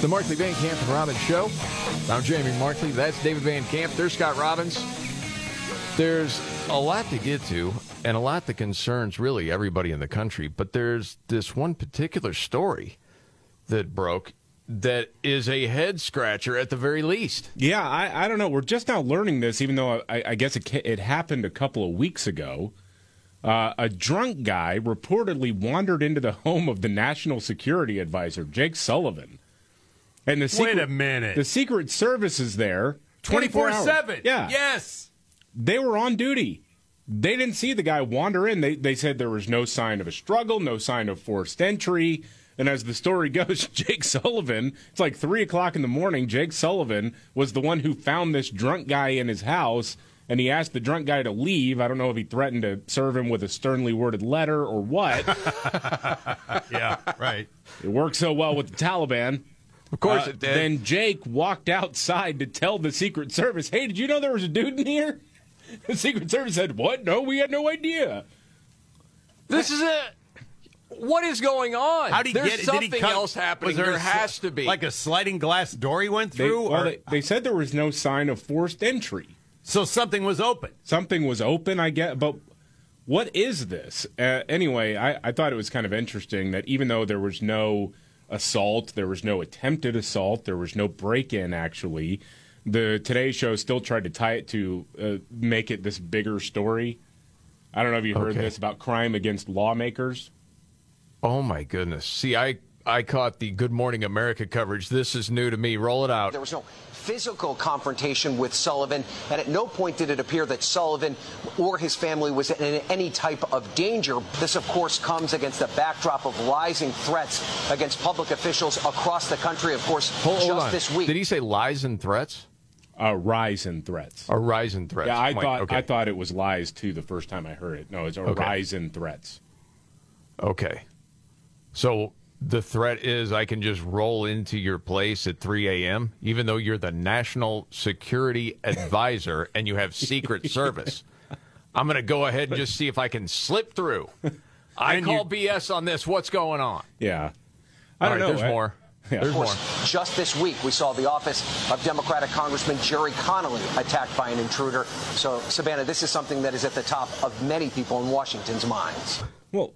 The Markley Van Camp and Robbins Show. I'm Jamie Markley. That's David Van Camp. There's Scott Robbins. There's a lot to get to and a lot that concerns really everybody in the country, but there's this one particular story that broke that is a head scratcher at the very least. Yeah, I, I don't know. We're just now learning this, even though I, I guess it, it happened a couple of weeks ago. Uh, a drunk guy reportedly wandered into the home of the National Security Advisor, Jake Sullivan. And the secret, Wait a minute. The Secret Service is there 24 hours. 24/7. Yeah. Yes. They were on duty. They didn't see the guy wander in. They, they said there was no sign of a struggle, no sign of forced entry. And as the story goes, Jake Sullivan, it's like 3 o'clock in the morning. Jake Sullivan was the one who found this drunk guy in his house, and he asked the drunk guy to leave. I don't know if he threatened to serve him with a sternly worded letter or what. Yeah, right. it worked so well with the Taliban. Of course Uh, it did. Then Jake walked outside to tell the Secret Service, "Hey, did you know there was a dude in here?" The Secret Service said, "What? No, we had no idea." this is it. What is going on? How did he There's get? something did he cut, else happening. Was there, there a sl- has to be. like a sliding glass door he went They, through, well, or they, they said there was no sign of forced entry. so something was open. Something was open, I get, but what is this? Uh, anyway, I, I thought it was kind of interesting that even though there was no assault, there was no attempted assault, there was no break-in. Actually, the Today Show still tried to tie it to uh, make it this bigger story. I don't know if you heard Okay. this about crime against lawmakers. oh my goodness. See, I I caught the Good Morning America coverage. This is new to me. Roll it out. There was no physical confrontation with Sullivan, and at no point did it appear that Sullivan or his family was in any type of danger. This, of course, comes against the backdrop of rising threats against public officials across the country. Of course, Hold, just hold on. this week. Did he say lies and threats? Uh, rise in threats. A rise in threats? Yeah, I Point. thought Okay. I thought it was lies too the first time I heard it. No, it's a Okay. rise in threats. Okay. So the threat is I can just roll into your place at 3 a.m., even though you're the national security advisor and you have Secret Service. I'm going to go ahead and just see if I can slip through. I And call BS on this. What's going on? Yeah, I All don't right, know. there's I- more. Yeah. There's Of more. just this week, we saw the office of Democratic Congressman Gerry Connolly attacked by an intruder. So, Savannah, this is something that is at the top of many people in Washington's minds. Well,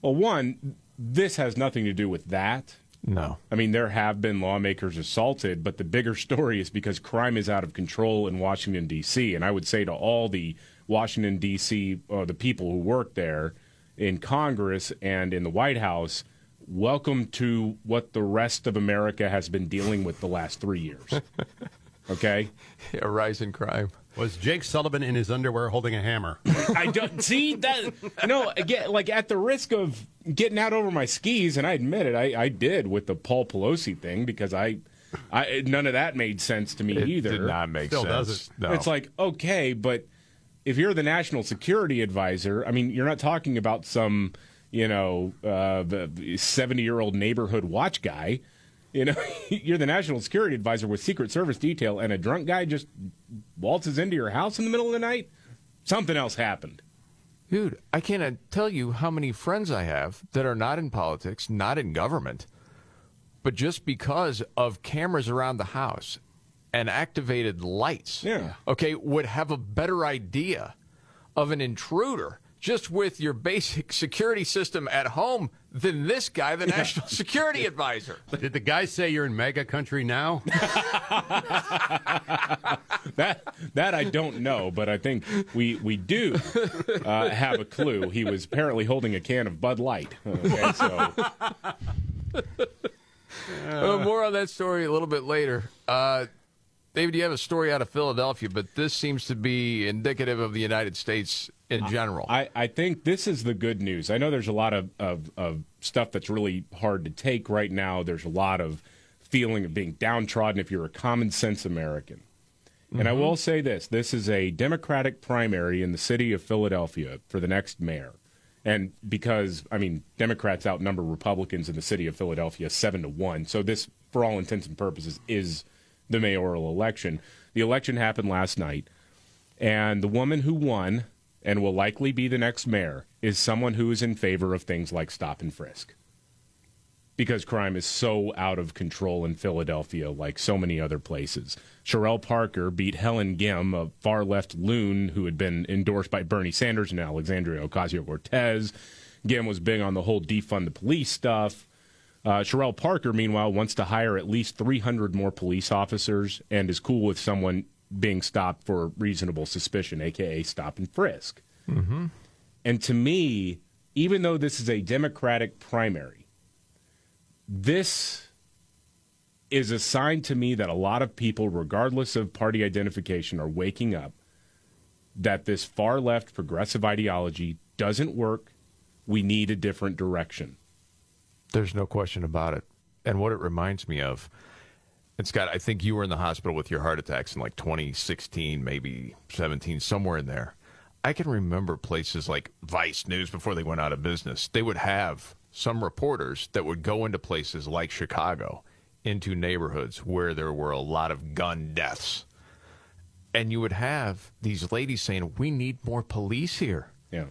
well, one, this has nothing to do with that. No. I mean, there have been lawmakers assaulted, but the bigger story is because crime is out of control in Washington, D.C. And I would say to all the Washington, D.C., uh, the people who work there in Congress and in the White House, welcome to what the rest of America has been dealing with the last three years. Okay? A rise in crime. Was Jake Sullivan in his underwear holding a hammer? I don't see that. No, again, like at the risk of getting out over my skis, and I admit it, I, I did with the Paul Pelosi thing because I, I none of that made sense to me It either. did not make Still sense. doesn't. No. It's like okay, but if you're the national security advisor, I mean, you're not talking about some, you know, uh, seventy year old neighborhood watch guy. You know, you're the national security advisor with Secret Service detail, and a drunk guy just waltzes into your house in the middle of the night. Something else happened. Dude, I can't tell you how many friends I have that are not in politics, not in government, but just because of cameras around the house and activated lights, Yeah. okay, would have a better idea of an intruder just with your basic security system at home than this guy, the national security advisor. Did the guy say you're in MAGA country now? That that I don't know, but I think we we do uh, have a clue. He was apparently holding a can of Bud Light. Okay, so Uh, more on that story a little bit later. Uh, David, you have a story out of Philadelphia, but this seems to be indicative of the United States in general. I, I think this is the good news. I know there's a lot of, of, of stuff that's really hard to take right now. There's a lot of feeling of being downtrodden if you're a common sense American. And I mm-hmm. will say this this is a Democratic primary in the city of Philadelphia for the next mayor. And because, I mean, Democrats outnumber Republicans in the city of Philadelphia seven to one. So this, for all intents and purposes, is the mayoral election. The election happened last night. And the woman who won and will likely be the next mayor is someone who is in favor of things like stop and frisk. Because crime is so out of control in Philadelphia, like so many other places. Cherelle Parker beat Helen Gym, a far left loon who had been endorsed by Bernie Sanders and Alexandria Ocasio Cortez. Gym was big on the whole defund the police stuff. Uh, Cherelle Parker, meanwhile, wants to hire at least 300 more police officers and is cool with someone being stopped for reasonable suspicion, aka stop and frisk. Mm-hmm. And to me, even though this is a Democratic primary, this is a sign to me that a lot of people, regardless of party identification, are waking up that this far left progressive ideology doesn't work. We need a different direction. There's no question about it. And what it reminds me of, and Scott, I think you were in the hospital with your heart attacks in like 2016, maybe 17, somewhere in there. I can remember places like Vice News before they went out of business. They would have some reporters that would go into places like Chicago, into neighborhoods where there were a lot of gun deaths. And you would have these ladies saying, We need more police here Yeah.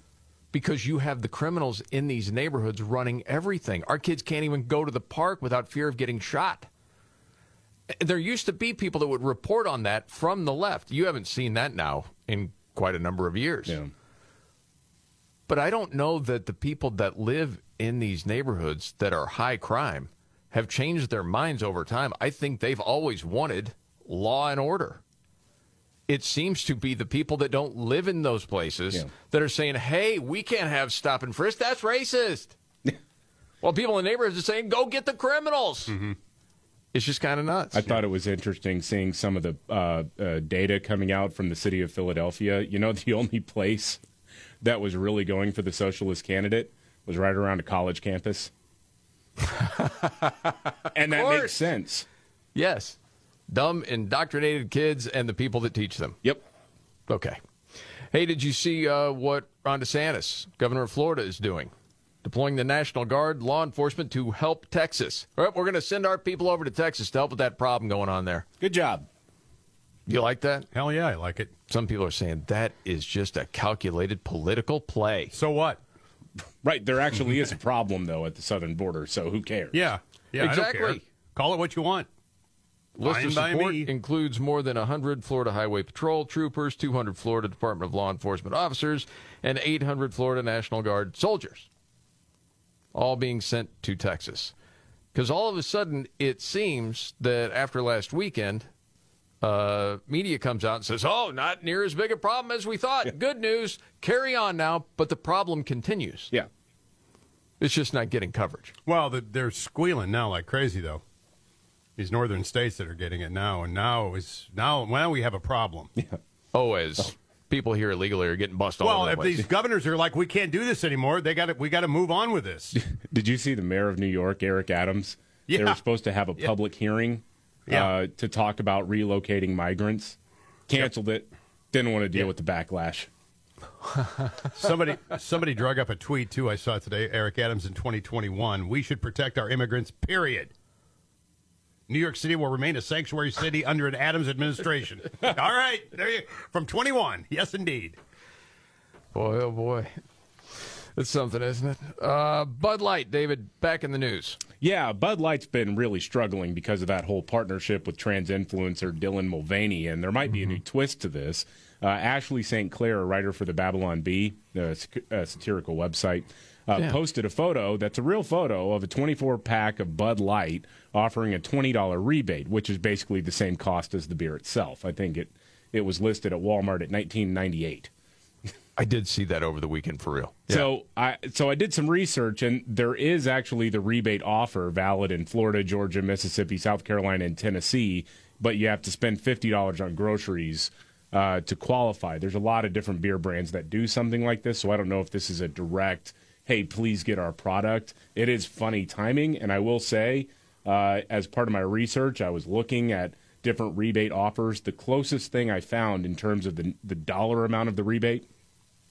because you have the criminals in these neighborhoods running everything. Our kids can't even go to the park without fear of getting shot. There used to be people that would report on that from the left. You haven't seen that now in quite a number of years. Yeah. But I don't know that the people that live in these neighborhoods that are high crime have changed their minds over time. I think they've always wanted law and order. It seems to be the people that don't live in those places Yeah. that are saying, hey, we can't have stop and frisk. That's racist. well, people in the neighborhoods are saying, go get the criminals. Mm-hmm. It's just kind of nuts. I thought it was interesting seeing some of the uh, uh, data coming out from the city of Philadelphia. You know, the only place that was really going for the socialist candidate was right around a college campus. and that makes sense. yes. Dumb, indoctrinated kids and the people that teach them. Yep. Okay. Hey, did you see uh, what Ron DeSantis, governor of Florida, is doing? Deploying the National Guard, law enforcement to help Texas. All right, we're going to send our people over to Texas to help with that problem going on there. Good job. You like that? Hell yeah, I like it. Some people are saying that is just a calculated political play. So what? Right. There actually is a problem, though, at the southern border, so who cares? Yeah. Yeah, I don't care. Exactly. Call it what you want. List of support includes more than 100 Florida Highway Patrol troopers, 200 Florida Department of Law Enforcement officers, and 800 Florida National Guard soldiers, all being sent to Texas. Because all of a sudden, it seems that after last weekend, uh, media comes out and says, oh, not near as big a problem as we thought. Good news. Carry on now, but the problem continues. Yeah. It's just not getting coverage. Well, they're squealing now like crazy, though. These northern states that are getting it now, and now is now now we have a problem. Oh, as people here illegally are getting busted all Well, over the if place. these governors are like, we can't do this anymore, they got to we got to move on with this. Did you see the mayor of New York, Eric Adams? They were supposed to have a public hearing Yeah. uh, to talk about relocating migrants. Canceled it. Didn't want to deal Yeah. with the backlash. somebody somebody drug up a tweet too. I saw today. Eric Adams in 2021. We should protect our immigrants. Period. New York City will remain a sanctuary city under an Adams administration. All right, there you from 21. Yes, indeed. Boy, oh boy. That's something, isn't it? Uh, Bud Light, David, back in the news. Yeah, Bud Light's been really struggling because of that whole partnership with trans influencer Dylan Mulvaney, and there might be a new twist to this. Uh, Ashley St. Clair, a writer for the Babylon Bee, a a satirical website, uh, Yeah. posted a photo that's a real photo of a 24 pack of Bud Light offering a $20 rebate, which is basically the same cost as the beer itself. I think it, it was listed at Walmart at 1998 I did see that over the weekend for real. so I so I did some research, and there is actually the rebate offer valid in Florida, Georgia, Mississippi, South Carolina, and Tennessee. But you have to spend fifty dollars on groceries uh, to qualify. There's a lot of different beer brands that do something like this, so I don't know if this is a direct. Hey, please get our product. It is funny timing, and I will say, uh, as part of my research, I was looking at different rebate offers. The closest thing I found in terms of the the dollar amount of the rebate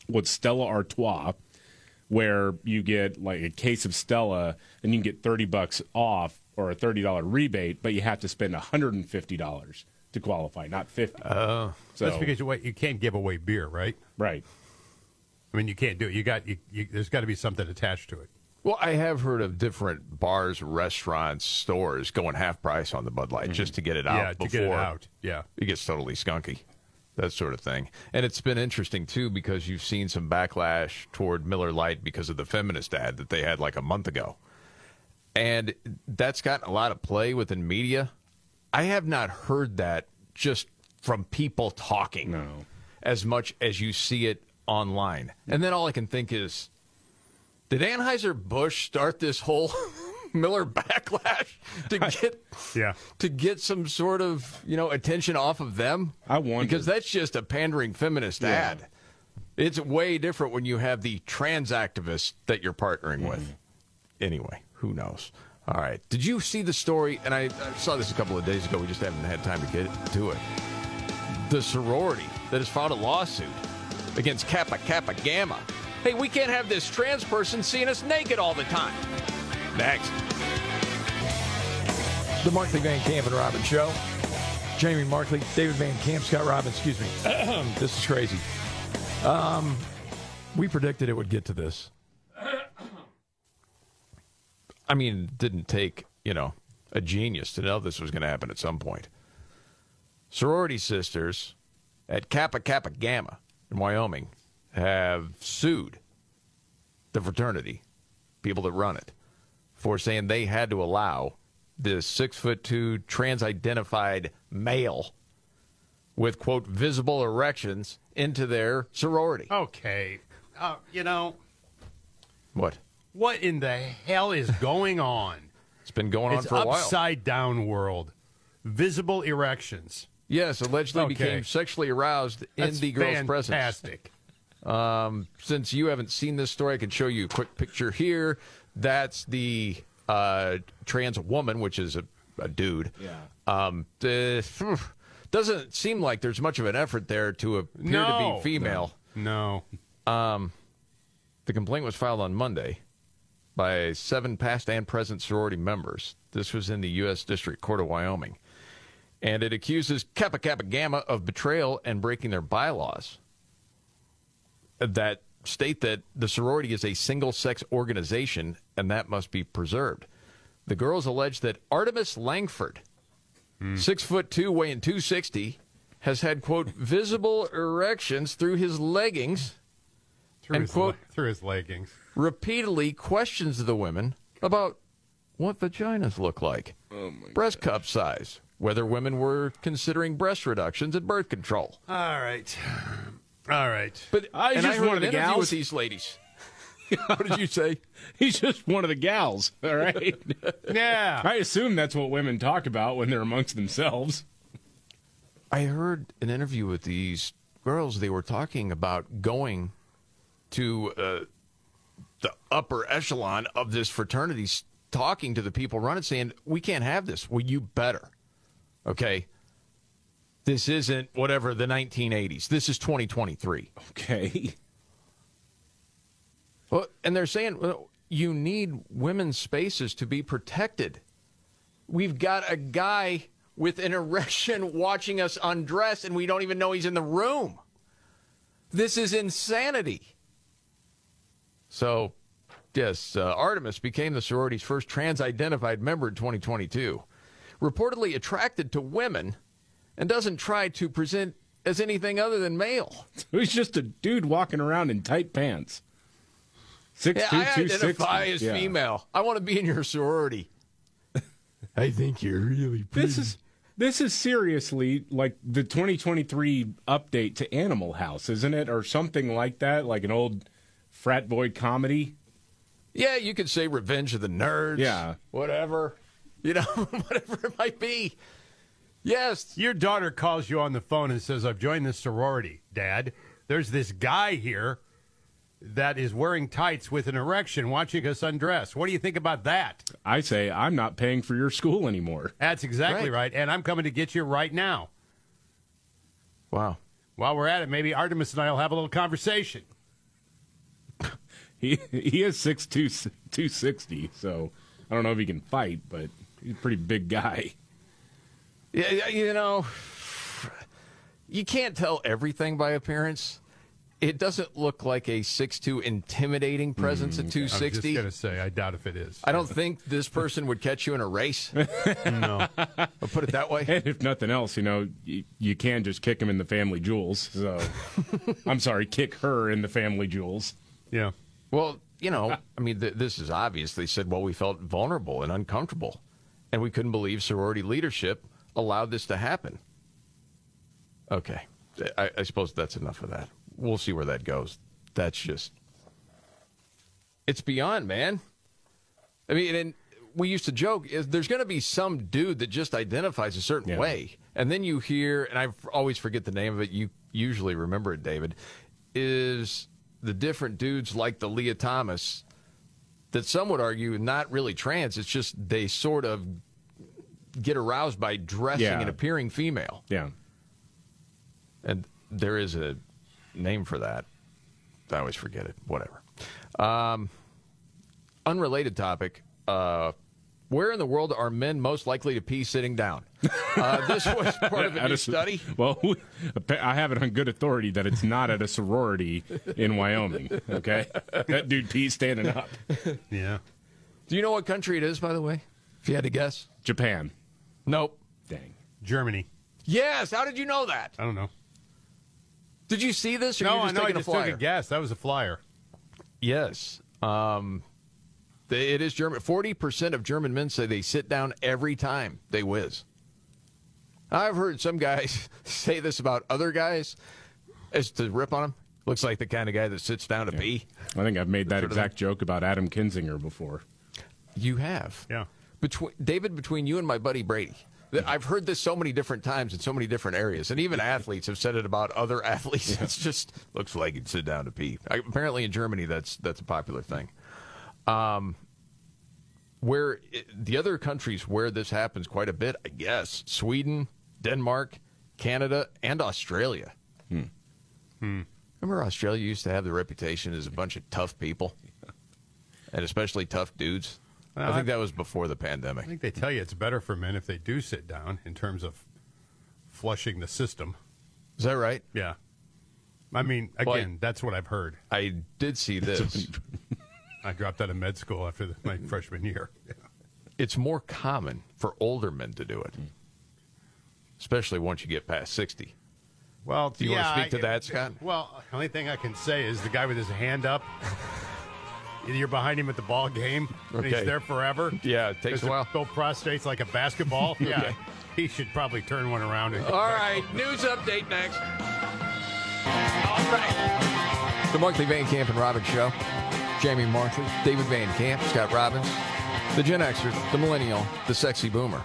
was Stella Artois, where you get like a case of Stella and you can get 30 bucks off or a $30 rebate, but you have to spend $150 to qualify, not 50. Oh. so, That's because you, wait, you can't give away beer, right? right. I mean, you can't do it. You got you, you, there's got to be something attached to it. Well, I have heard of different bars, restaurants, stores going half price on the Bud Light just mm-hmm. to get it out yeah, to before get it out. Yeah. it gets totally skunky. That sort of thing. And it's been interesting too because you've seen some backlash toward Miller Lite because of the feminist ad that they had like a month ago. And that's gotten a lot of play within media. I have not heard that just from people talking No. as much as you see it online. And then all I can think is did Anheuser-Busch start this whole Miller backlash to get Yeah. to get some sort of you know attention off of them? I wonder. because that's just a pandering feminist ad. It's way different when you have the trans activists that you're partnering with. Mm-hmm. Anyway, who knows? All right. Did you see the story? And I, I saw this a couple of days ago. We just haven't had time to get to it. The sorority that has filed a lawsuit against Kappa Kappa Gamma. Hey, we can't have this trans person seeing us naked all the time. Next. The Markley Van Camp and Robin Show. Jamie Markley, David Van Camp, Scott Robbins, excuse me. this is crazy. Um, we predicted it would get to this. I mean, it didn't take, you know, a genius to know this was going to happen at some point. Sorority sisters at Kappa Kappa Gamma in Wyoming have sued the fraternity, people that run it, for saying they had to allow this six foot two trans identified male with quote visible erections into their sorority. Okay. Uh, you know What? what in the hell is going on? It's been going on it's for a while. upside down world. Visible erections. Yes, allegedly Okay. became sexually aroused That's in the girl's presence. fantastic. Um, since you haven't seen this story, I can show you a quick picture here. That's the uh, trans woman, which is a, a dude. Yeah. Um, the, doesn't seem like there's much of an effort there to appear to be female. No. The complaint was filed on Monday by seven past and present sorority members. This was in the U.S. District Court of Wyoming. And it accuses Kappa Kappa Gamma of betrayal and breaking their bylaws that state that the sorority is a single sex organization and that must be preserved. The girls allege that Artemis Langford, hmm. six foot two, weighing 260, has had, quote, visible erections through his leggings Through And his quote- le- through his leggings. repeatedly questions the women about what vaginas look like, oh breast cup size, whether women were considering breast reductions and birth control. All right. All right. But he's and I just heard one of an interview gals. with these ladies. what did you say? He's just one of the gals, all right? Yeah. I assume that's what women talk about when they're amongst themselves. I heard an interview with these girls. They were talking about going to uh, the upper echelon of this fraternity, talking to the people running, saying, "We can't have this. Well, you better." Okay. This isn't whatever the 1980s. This is 2023. Okay. Well, and they're saying well, you need women's spaces to be protected. We've got a guy with an erection watching us undress, and we don't even know he's in the room. This is insanity. So, yes, uh, Artemis became the sorority's first trans identified member in 2022. Reportedly attracted to women and doesn't try to present as anything other than male. He's just a dude walking around in tight pants. Six Yeah, two I two identify sixty. as Yeah. female. I want to be in your sorority. I think you're really pretty. This is this is seriously like the 2023 update to Animal House, isn't it, or something like that, like an old frat boy comedy? Yeah, you could say Revenge of the Nerds. Yeah. Whatever. You know, whatever it might be. Yes. Your daughter calls you on the phone and says, I've joined the sorority, Dad. There's this guy here that is wearing tights with an erection watching us undress. What do you think about that? I say I'm not paying for your school anymore. That's exactly Right. right. And I'm coming to get you right now. Wow. While we're at it, maybe Artemis and I will have a little conversation. He he is six two two sixty, so I don't know if he can fight, but he's a pretty big guy. Yeah, yeah, you know, you can't tell everything by appearance. It doesn't look like a 6'2 intimidating presence at mm, 260. I was just going to say, I doubt if it is. I don't think this person would catch you in a race. no. I'll put it that way. And if nothing else, you know, you, you can just kick him in the family jewels. So I'm sorry, kick her in the family jewels. Yeah. Well, you know, I mean, th- this is obvious. They said, well, we felt vulnerable and uncomfortable, and we couldn't believe sorority leadership allowed this to happen. Okay. I, I suppose that's enough of that. We'll see where that goes. That's just. It's beyond, man. I mean, and we used to joke is there's going to be some dude that just identifies a certain Yeah. way, and then you hear, and I always forget the name of it. You usually remember it, David. Is the different dudes like the Lia Thomas that some would argue not really trans? It's just they sort of get aroused by dressing Yeah. and appearing female, Yeah. and there is a name for that. I always forget it. Whatever. Um, unrelated topic. Uh, where in the world are men most likely to pee sitting down? Uh, this was part of a new s- study. Well, I have it on good authority that it's not at a sorority in Wyoming. Okay, that dude pees standing up. Yeah. Do you know what country it is, by the way? If you had to guess. Japan. Nope. Dang. Germany. Yes. How did you know that? I don't know. Did you see this? Or no, you I just know. I taking just a flyer? took a guess. That was a flyer. Yes. Um, they- it is German. Forty percent of German men say they sit down every time they whiz. I've heard some guys say this about other guys, as to rip on them. Looks like the kind of guy that sits down to pee. I think I've made that Sort exact joke about Adam Kinzinger before. You have, Yeah. Between David, between you and my buddy Brady. th- I've heard this so many different times in so many different areas, and even athletes have said it about other athletes. It's just looks like you'd sit down to pee. I, apparently, in Germany, that's that's a popular thing. Um, where i the other countries where this happens quite a bit, I guess Sweden, Denmark, Canada, and Australia. Remember, Australia used to have the reputation as a bunch of tough people, and especially tough dudes. I think I- that was before the pandemic. I think they tell you it's better for men if they do sit down in terms of flushing the system. Is that right? Yeah. I mean, Well, I- again, that's what I've heard. I did see this. I dropped out of med school after the, my freshman year. Yeah. it's more common for older men to do it, especially once you get past 60. Well, Do you yeah, want to speak to I- that, Scott? Well, the only thing I can say is the guy with his hand up. Either you're behind him at the ball game, and Okay. he's there forever. Yeah, it takes a while. Bill prostrates like a basketball. Yeah, he should probably turn one around. And All right, news update next. All right. The Markley Van Camp and Robbins Show. Jamie Markley, David Van Camp, Scott Robbins, the Gen Xer, the Millennial, the Sexy Boomer.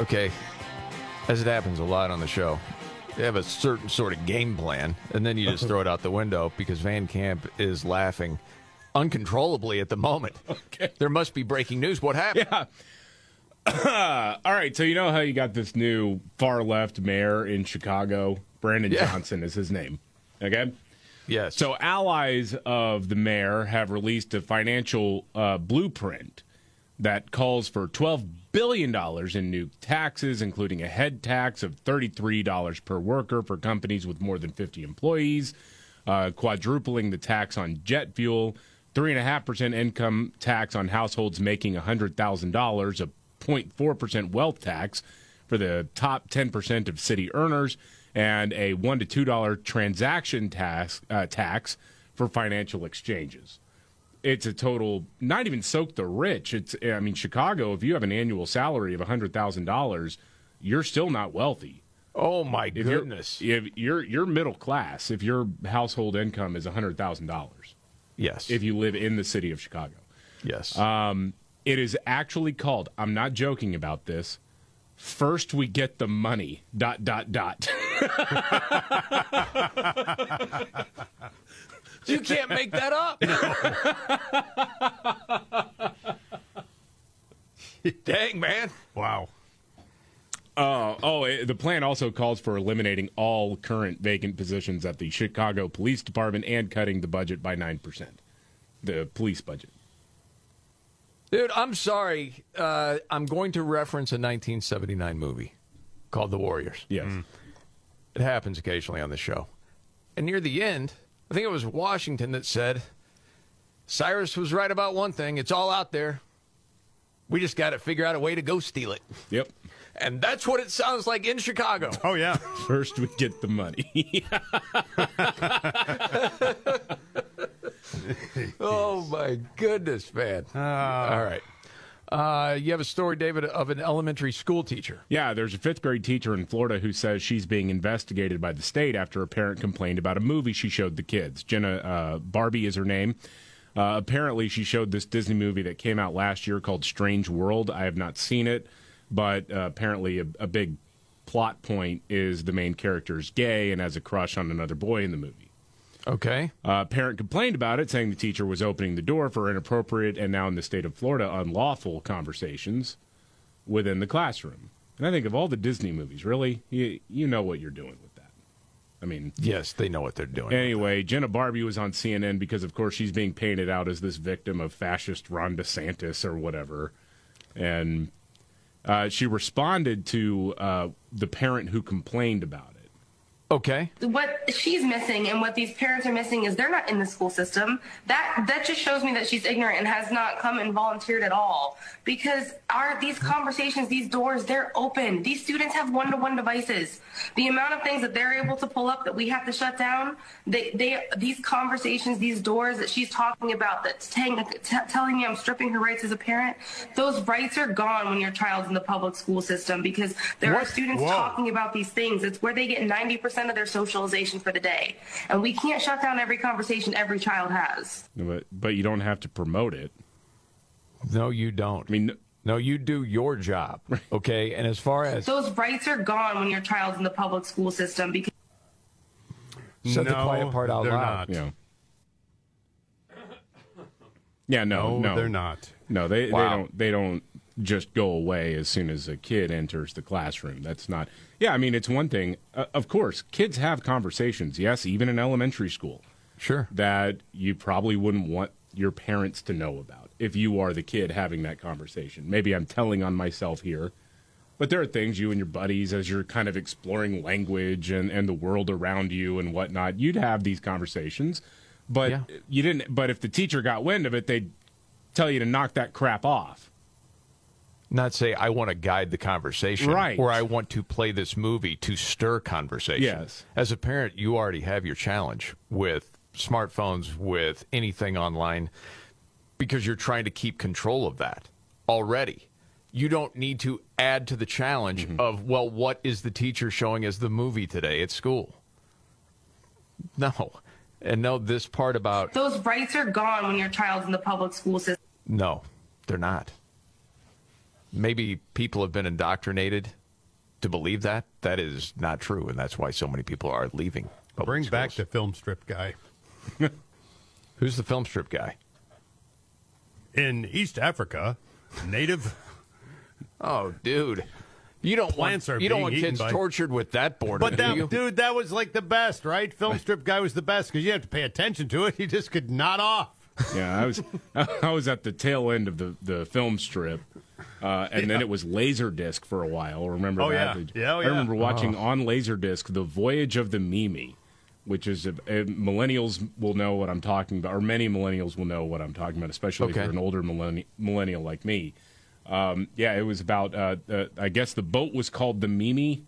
Okay, as it happens a lot on the show, they have a certain sort of game plan, and then you just throw it out the window because Van Camp is laughing uncontrollably at the moment. Okay. There must be breaking news. What happened? Yeah. All right, so you know how you got this new far left mayor in Chicago? Brandon Yeah. Johnson is his name. Okay? Yes. So, allies of the mayor have released a financial uh, blueprint that calls for $12 billion in new taxes, including a head tax of $33 per worker for companies with more than 50 employees, uh, quadrupling the tax on jet fuel, three and a half percent income tax on households making hundred thousand dollars, a 0.4 percent wealth tax for the top 10 percent of city earners, and a one to two dollar transaction tax uh, tax for financial exchanges it's a total not even soak the rich it's i mean chicago if you have an annual salary of $100000 you're still not wealthy Oh my if you're, goodness. if you're you're middle class if your household income is $100000 Yes. if you live in the city of chicago yes. um, it is actually called i'm not joking about this first we get the money dot dot dot you can't make that up. Dang, man. Wow. Uh, oh, it, the plan also calls for eliminating all current vacant positions at the Chicago Police Department and cutting the budget by 9%. The police budget. Dude, I'm sorry. Uh, I'm going to reference a 1979 movie called The Warriors. Yes. It happens occasionally on the show. And near the end, I think it was Washington that said, Cyrus was right about one thing. It's all out there. We just got to figure out a way to go steal it. Yep. And that's what it sounds like in Chicago. Oh yeah. First, we get the money. oh, my goodness, man. Ah. all right. Uh, you have a story, David, of an elementary school teacher. yeah, there's a fifth grade teacher in Florida who says she's being investigated by the state after a parent complained about a movie she showed the kids. Jenna uh, Barbee is her name. Uh, apparently, she showed this Disney movie that came out last year called Strange World. I have not seen it, but uh, apparently, a, a big plot point is the main character is gay and has a crush on another boy in the movie. Okay. Uh, parent complained about it, saying the teacher was opening the door for inappropriate and now in the state of Florida unlawful conversations within the classroom. And I think of all the Disney movies, really, you you know what you're doing with that. I mean, Yes, they know what they're doing. anyway, Jenna Barbee was on CNN because, of course, she's being painted out as this victim of fascist Ron DeSantis or whatever, and uh, she responded to uh, the parent who complained about it. Okay. what she's missing and what these parents are missing is they're not in the school system. That that just shows me that she's ignorant and has not come and volunteered at all. Because our these conversations, these doors, they're open. These students have one-to-one devices. The amount of things that they're able to pull up that we have to shut down, they they these conversations, these doors that she's talking about, that's telling t- telling me I'm stripping her rights as a parent. Those rights are gone when your child's in the public school system because there are students Whoa. talking about these things. It's where they get 90% of their socialization for the day. And we can't shut down every conversation every child has. But, but you don't have to promote it. No, you don't. I mean, No, you do your job. Okay. And as far as Those rights are gone when your child's in the public school system because said the quiet part out they're loud. not. you know. Yeah, no, No, no, they're not. No, they they don't they don't just go away as soon as a kid enters the classroom. That's not. Yeah, I mean it's one thing. Uh, of course, kids have conversations. Yes, even in elementary school Sure. that you probably wouldn't want your parents to know about if you are the kid having that conversation. Maybe I'm telling on myself here, but there are things you and your buddies, as you're kind of exploring language and, and the world around you and whatnot, you'd have these conversations. But Yeah. you didn't. But if the teacher got wind of it, they'd tell you to knock that crap off. Not say I want to guide the conversation, Right. Or I want to play this movie to stir conversation. Yes. As a parent, you already have your challenge with smartphones, with anything online, because you're trying to keep control of that already. You don't need to add to the challenge mm-hmm. of well, what is the teacher showing as the movie today at school? No, and no, this part about those rights are gone when your child's in the public school system. no, they're not. Maybe people have been indoctrinated to believe that. That is not true, and that's why so many people are leaving. public Bring back the film strip guy. Who's the film strip guy? In East Africa, native Oh, dude. You don't Plants want are you don't want kids by- tortured with that boredom, But do that you? dude, that was like the best, right? Film strip guy was the best because you have to pay attention to it. He just could nod off. Yeah, I was I was at the tail end of the, the film strip, uh, and then it was Laserdisc for a while. Remember Oh, that? yeah. Yeah, oh, I remember watching on Laserdisc the Voyage of the Mimi, which is uh, millennials will know what I'm talking about, or many millennials will know what I'm talking about, especially Okay. if you're an older millenni- millennial like me. Um, yeah, it was about. Uh, uh, I guess the boat was called the Mimi,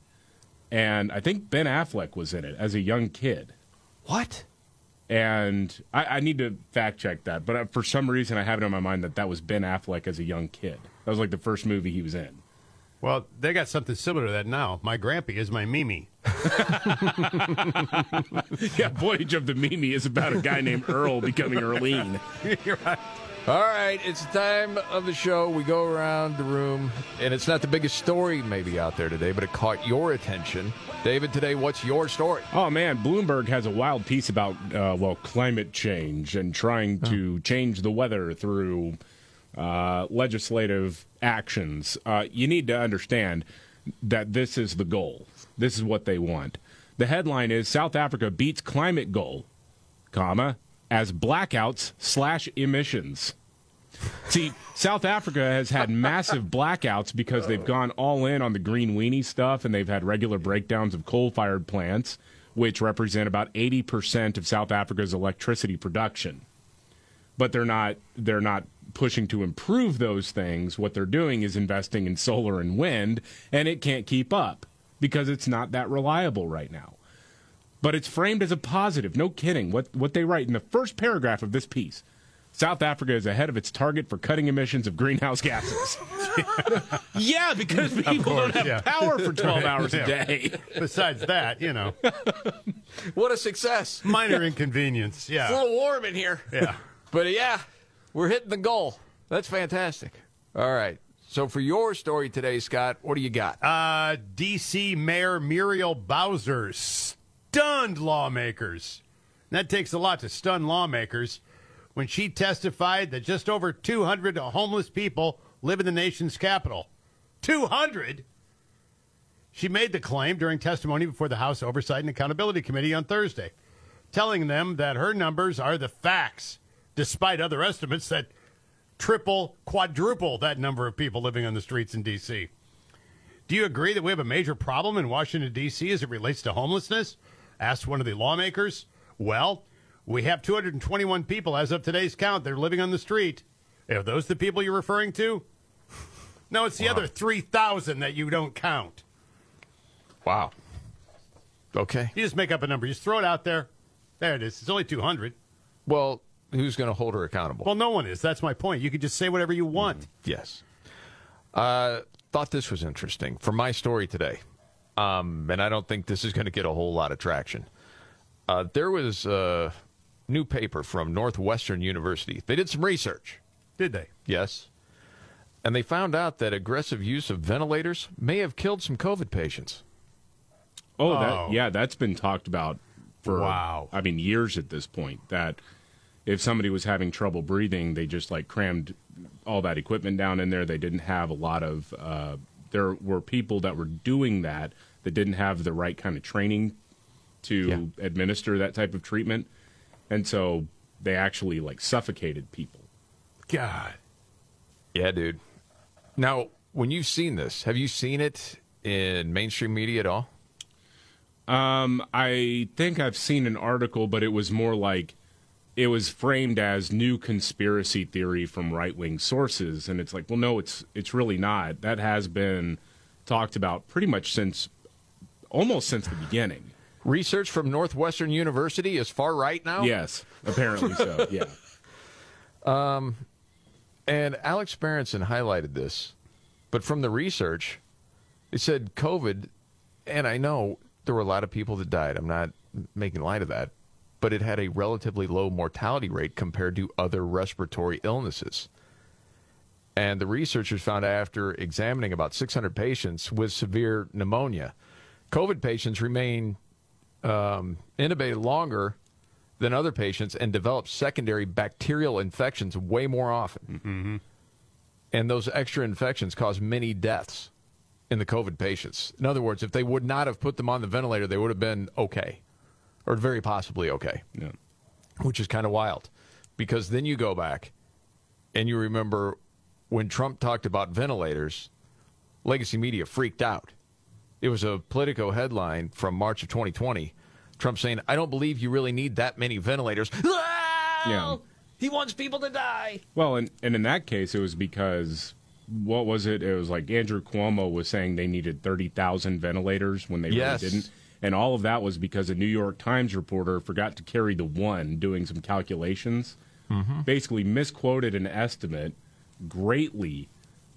and I think Ben Affleck was in it as a young kid. What? And I, I need to fact check that, but uh, for some reason I have it in my mind that that was Ben Affleck as a young kid. That was like the first movie he was in. Well, they got something similar to that now. My grampy is my Mimi. yeah, Voyage of the Mimi is about a guy named Earl becoming Earlene. You're right. All right, it's the time of the show. We go around the room, and it's not the biggest story maybe out there today, but it caught your attention. David, today, what's your story? Oh man, Bloomberg has a wild piece about uh, well climate change and trying to change the weather through uh, legislative actions. Uh, you need to understand that this is the goal. This is what they want. The headline is South Africa beats climate goal, comma as blackouts slash emissions. See, South Africa has had massive blackouts because they've gone all in on the green weenie stuff and they've had regular breakdowns of coal fired plants, which represent about 80% of South Africa's electricity production. But they're not they're not pushing to improve those things. What they're doing is investing in solar and wind, and it can't keep up because it's not that reliable right now. But it's framed as a positive. No kidding. What what they write in the first paragraph of this piece. South Africa is ahead of its target for cutting emissions of greenhouse gases. yeah, because people course, don't have yeah. power for 12 hours Yeah. a day. Besides that, you know, What a success. minor inconvenience. yeah. It's a little warm in here. Yeah. But yeah, we're hitting the goal. That's fantastic. All right. So for your story today, Scott, what do you got? Uh, D.C. Mayor Muriel Bowser stunned lawmakers. That takes a lot to stun lawmakers when she testified that just over 200 homeless people live in the nation's capital. 200? She made the claim during testimony before the House Oversight and Accountability Committee on Thursday, telling them that her numbers are the facts, despite other estimates that triple, quadruple that number of people living on the streets in D.C. Do you agree that we have a major problem in Washington, D.C. as it relates to homelessness? Asked one of the lawmakers. Well, we have 221 people as of today's count that are living on the street. Are those the people you're referring to? No, it's the other 3,000 that you don't count. Wow. Okay. You just make up a number. You just throw it out there. There it is. It's only 200. Well, who's going to hold her accountable? Well, no one is. That's my point. You can just say whatever you want. Yes. Uh, thought this was interesting for my story today. Um, and I don't think this is going to get a whole lot of traction. Uh, there was a new paper from Northwestern University. They did some research. Did they? Yes. And they found out that aggressive use of ventilators may have killed some COVID patients. Oh, Oh. that yeah, that's been talked about for Wow. I mean years at this point. That if somebody was having trouble breathing, they just like crammed all that equipment down in there. They didn't have a lot of. Uh, there were people that were doing that that didn't have the right kind of training to administer that type of treatment, and so they actually like suffocated people. God. Yeah, dude. Now, when you've seen this, have you seen it in mainstream media at all? Um, I think I've seen an article, but it was more like it was framed as new conspiracy theory from right wing sources, and it's like, well, no, it's it's really not. That has been talked about pretty much since almost since the beginning. Research from Northwestern University is far right now? Yes, apparently so. Yeah. Um, And Alex Berenson highlighted this, but from the research, it said COVID, and I know there were a lot of people that died. I'm not making light of that, but it had a relatively low mortality rate compared to other respiratory illnesses. And the researchers found after examining about 600 patients with severe pneumonia, COVID patients remain um, intubated longer than other patients and develop secondary bacterial infections way more often. And those extra infections cause many deaths in the COVID patients. In other words, if they would not have put them on the ventilator, they would have been okay, or very possibly okay, yeah. which is kind of wild. Because then you go back and you remember when Trump talked about ventilators, legacy media freaked out. It was a Politico headline from March of 2020 Trump saying, I don't believe you really need that many ventilators. Yeah. He wants people to die. Well, and, and in that case, it was because what was it? It was like Andrew Cuomo was saying they needed thirty thousand ventilators when they Yes. really didn't, and all of that was because a New York Times reporter forgot to carry the one doing some calculations, basically misquoted an estimate, greatly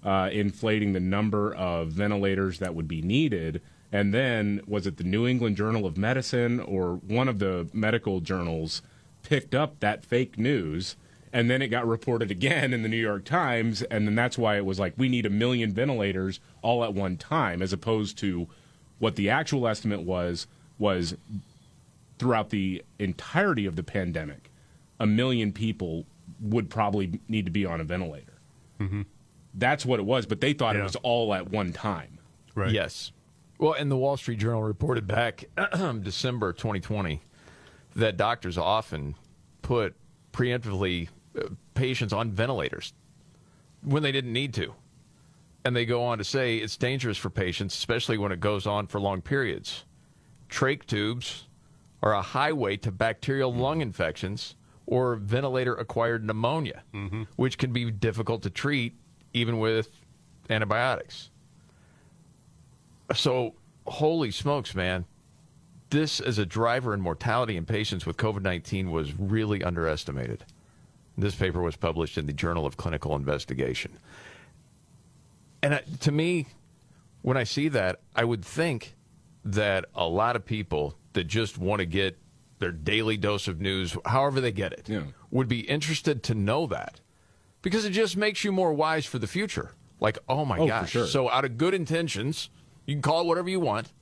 uh, inflating the number of ventilators that would be needed. And then was it the New England Journal of Medicine or one of the medical journals picked up that fake news? And then it got reported again in the New York Times. And then that's why it was like we need a million ventilators all at one time as opposed to what the actual estimate was was throughout the entirety of the pandemic a million people would probably need to be on a ventilator. That's what it was, but they thought it was all at one time. Right. Yes. Well, and the Wall Street Journal reported back December 2020 that doctors often put preemptively uh, patients on ventilators when they didn't need to. And they go on to say it's dangerous for patients, especially when it goes on for long periods. Trach tubes are a highway to bacterial lung infections or ventilator acquired pneumonia, mm-hmm. which can be difficult to treat even with antibiotics. So, holy smokes, man. This as a driver in mortality in patients with COVID 19 was really underestimated. This paper was published in the Journal of Clinical Investigation. And to me, when I see that, I would think that a lot of people that just want to get their daily dose of news, however they get it, Yeah. would be interested to know that because it just makes you more wise for the future. Like, oh my Oh, gosh. sure. So, out of good intentions, you can call it whatever you want.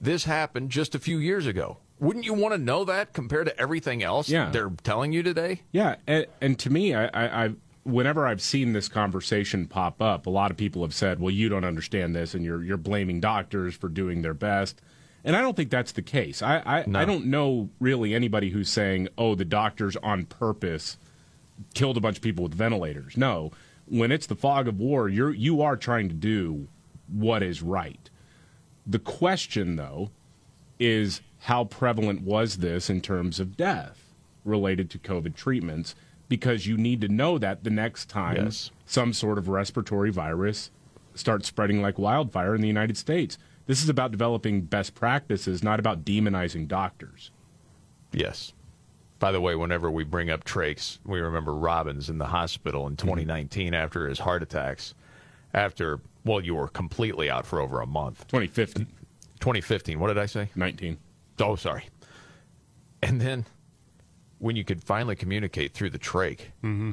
This happened just a few years ago. Wouldn't you want to know that compared to everything else Yeah. they're telling you today? Yeah, and, and to me, I, I, I, whenever I've seen this conversation pop up, a lot of people have said, "Well, you don't understand this, and you're you're blaming doctors for doing their best." And I don't think that's the case. I I, No. I don't know really anybody who's saying, "Oh, the doctors on purpose killed a bunch of people with ventilators." No, when it's the fog of war, you're you are trying to do what is right. The question, though, is how prevalent was this in terms of death related to COVID treatments? Because you need to know that the next time Yes. some sort of respiratory virus starts spreading like wildfire in the United States. This is about developing best practices, not about demonizing doctors. Yes. By the way, whenever we bring up trachs, we remember Robbins in the hospital in mm-hmm. 2019 after his heart attacks. After, well, you were completely out for over a month. 2015, 2015, what did I say? 19. Oh, sorry. And then when you could finally communicate through the trach, mm-hmm.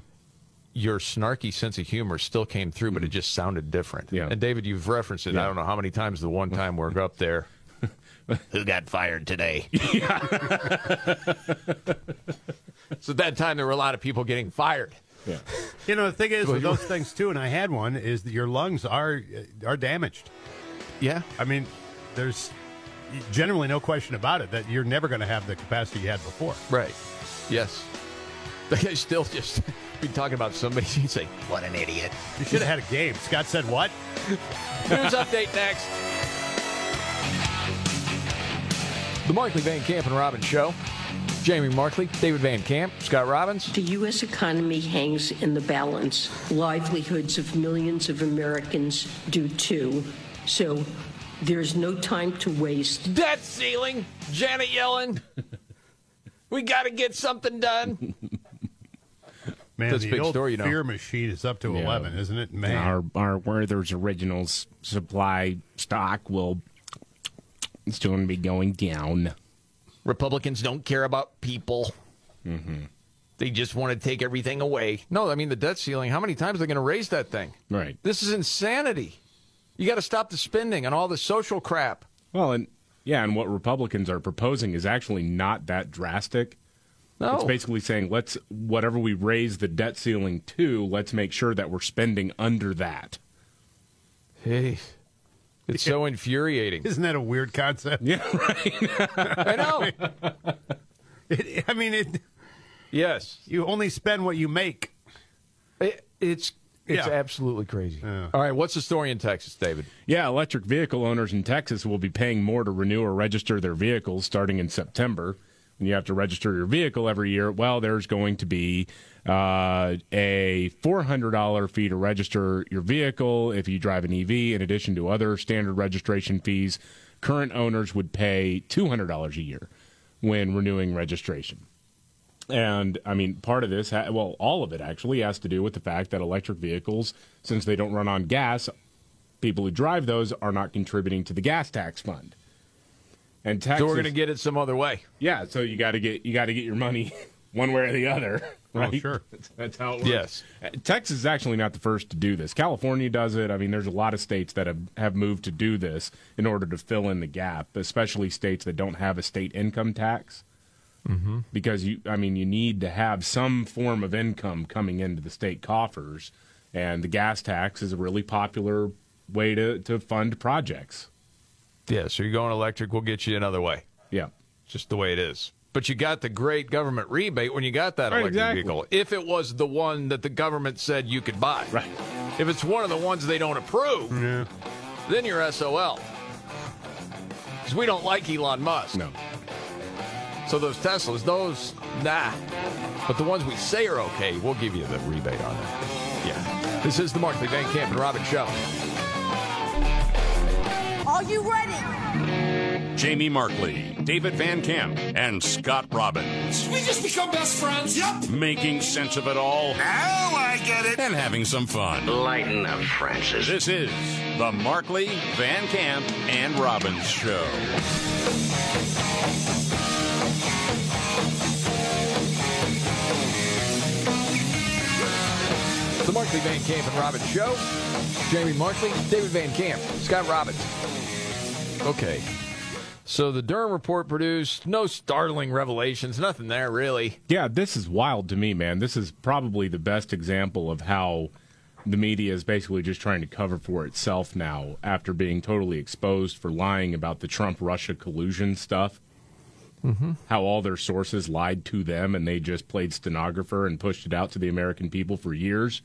your snarky sense of humor still came through, but it mm-hmm. just sounded different. Yeah. And David, you've referenced it. I don't know how many times the one time we're up there. Who got fired today? so that time there were a lot of people getting fired. Yeah. You know, the thing is with those things too, and I had one, is that your lungs are uh, are damaged. Yeah. I mean, there's generally no question about it that you're never going to have the capacity you had before. Right. Yes. The guy still just be talking about somebody. He'd say, "What an idiot." You should have had a game. Scott said what? News update next. The Markley Van Camp and Robbins Show. Jamie Markley, David Van Camp, Scott Robbins. The U.S. economy hangs in the balance. Livelihoods of millions of Americans do too. So there's no time to waste. Debt ceiling. Janet Yellen. We got to get something done. Man, That's the big old story, you know. fear machine is up to Yeah. 11, isn't it? Man. Our, our Werther's Originals supply stock will soon be going down. Republicans don't care about people. Mm-hmm. They just want to take everything away. No, I mean the debt ceiling. How many times are they going to raise that thing? Right. This is insanity. You got to stop the spending and all the social crap. Well, and yeah, and what Republicans are proposing is actually not that drastic. No. It's basically saying let's whatever we raise the debt ceiling to, let's make sure that we're spending under that. Hey, it's so infuriating. Isn't that a weird concept? Yeah, right. I know. It, I mean, it, Yes. you only spend what you make. It, it's It's Yeah. absolutely crazy. All right, what's the story in Texas, David? Yeah, electric vehicle owners in Texas will be paying more to renew or register their vehicles starting in September. When you have to register your vehicle every year, well, there's going to be uh, a $400 fee to register your vehicle if you drive an EV, in addition to other standard registration fees. Current owners would pay $200 a year when renewing registration. And I mean, part of this, ha- well, all of it actually has to do with the fact that electric vehicles, since they don't run on gas, people who drive those are not contributing to the gas tax fund. And Texas, So we're going to get it some other way. yeah. So you got to get you got to get your money one way or the other, right? sure. That's, that's how it works. Yes. Uh, Texas is actually not the first to do this. California does it. I mean, there's a lot of states that have, have moved to do this in order to fill in the gap, especially states that don't have a state income tax. Mm-hmm. Because you, I mean, you need to have some form of income coming into the state coffers, and the gas tax is a really popular way to, to fund projects. Yeah, so you're going electric, we'll get you another way. Yeah. Just the way it is. But you got the great government rebate when you got that Right, electric exactly. vehicle. If it was the one that the government said you could buy. Right. If it's one of the ones they don't approve, yeah. then you're SOL. Because we don't like Elon Musk. No. So those Teslas, those, nah. But the ones we say are okay, we'll give you the rebate on it. Yeah. This is the Markley Van Camp and Robbins Show. Are you ready? Jamie Markley, David Van Camp, and Scott Robbins. We just become best friends. Yep. Making sense of it all Now I get it. and having some fun. Lighten up, Francis. This is the Markley, Van Camp, and Robbins Show. The Markley Van Camp and Robbins Show. Jamie Markley, David Van Camp, Scott Robbins. Okay. So the Durham report produced no startling revelations, nothing there really. Yeah, this is wild to me, man. This is probably the best example of how the media is basically just trying to cover for itself now after being totally exposed for lying about the Trump Russia collusion stuff. Mm-hmm. How all their sources lied to them and they just played stenographer and pushed it out to the American people for years.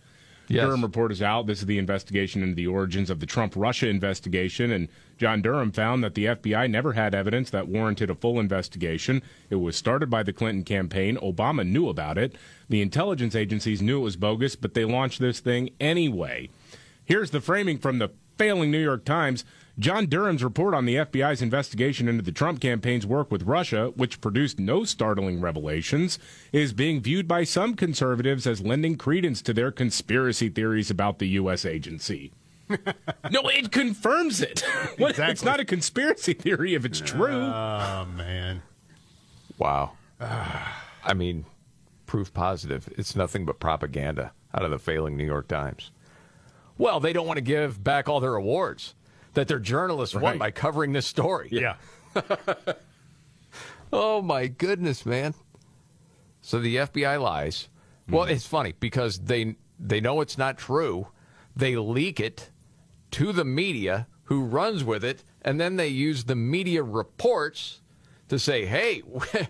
Yes. Durham report is out. This is the investigation into the origins of the Trump Russia investigation. And John Durham found that the FBI never had evidence that warranted a full investigation. It was started by the Clinton campaign. Obama knew about it. The intelligence agencies knew it was bogus, but they launched this thing anyway. Here's the framing from the failing New York Times. John Durham's report on the FBI's investigation into the Trump campaign's work with Russia, which produced no startling revelations, is being viewed by some conservatives as lending credence to their conspiracy theories about the U.S. agency. no, it confirms it. What- It's not a conspiracy theory if it's true. Oh man. Wow. I mean, proof positive. It's nothing but propaganda out of the failing New York Times. Well, they don't want to give back all their awards that their journalists won by covering this story. Yeah. Oh my goodness, man. So the FBI lies. Well, Mm-hmm. it's funny because they they know it's not true. They leak it to the media who runs with it and then they use the media reports to say, "Hey,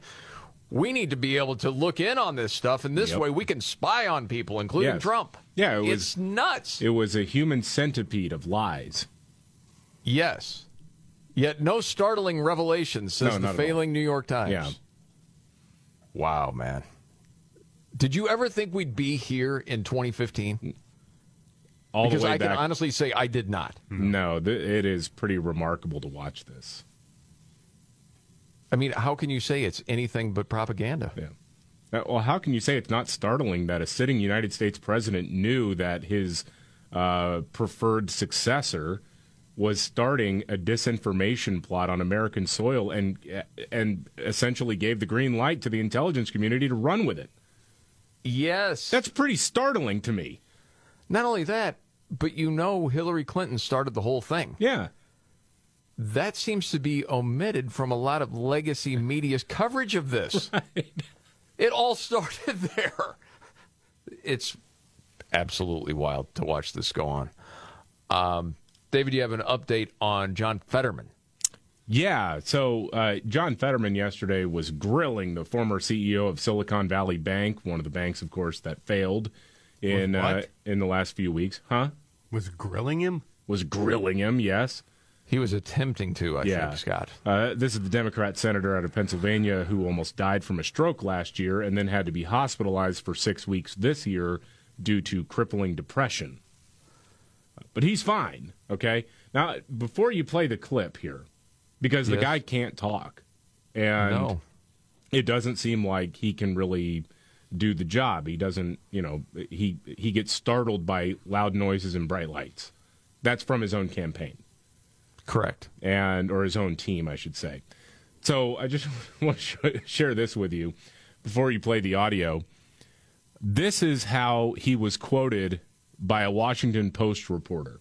we need to be able to look in on this stuff and this Yep. way we can spy on people including Yes. Trump." Yeah, it was- it's nuts. It was a human centipede of lies. Yes. Yet no startling revelations, says No, the not at all. failing New York Times. Yeah. Wow, man. Did you ever think we'd be here in 2015? All because the way I can honestly say I did not. no, th- it is pretty remarkable to watch this. I mean, how can you say it's anything but propaganda? Yeah. Uh, Well, how can you say it's not startling that a sitting United States president knew that his uh, preferred successor was starting a disinformation plot on American soil and and essentially gave the green light to the intelligence community to run with it? Yes. That's pretty startling to me. Not only that, but you know Hillary Clinton started the whole thing. Yeah. That seems to be omitted from a lot of legacy media's coverage of this. It all started there. It's absolutely wild to watch this go on. Um, David, do you have an update on John Fetterman. Yeah. So uh, John Fetterman yesterday was grilling the former CEO of Silicon Valley Bank, one of the banks, of course, that failed in uh, in the last few weeks, huh? Was grilling him? Was grilling him? Yes. He was attempting to, I yeah, think, Scott. Uh, this is the Democrat senator out of Pennsylvania who almost died from a stroke last year and then had to be hospitalized for six weeks this year due to crippling depression. But he's fine, okay? Now, before you play the clip here, because the guy can't talk, and No. it doesn't seem like he can really do the job. He doesn't, you know, he he gets startled by loud noises and bright lights. That's from his own campaign Correct. and or his own team, I should say. So I just want to share this with you before you play the audio. This is how he was quoted by a Washington Post reporter,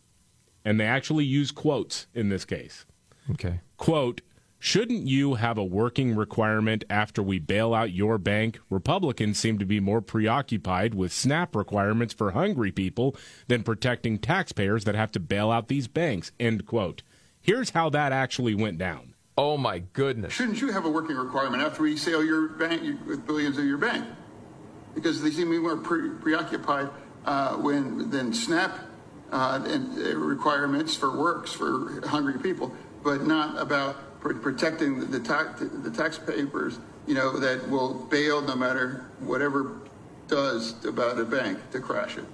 and they actually use quotes in this case. Okay. Quote. Shouldn't you have a working requirement after we bail out your bank? Republicans seem to be more preoccupied with SNAP requirements for hungry people than protecting taxpayers that have to bail out these banks. End quote. Here's how that actually went down. Oh my goodness. Shouldn't you have a working requirement after we sell your bank with billions of your bank? Because they seem to be more pre- preoccupied uh, when than SNAP uh, and uh, requirements for works for hungry people, but not about pr- protecting the, the, tax, the taxpayers. You know that will bail no matter whatever does about a bank to crash it.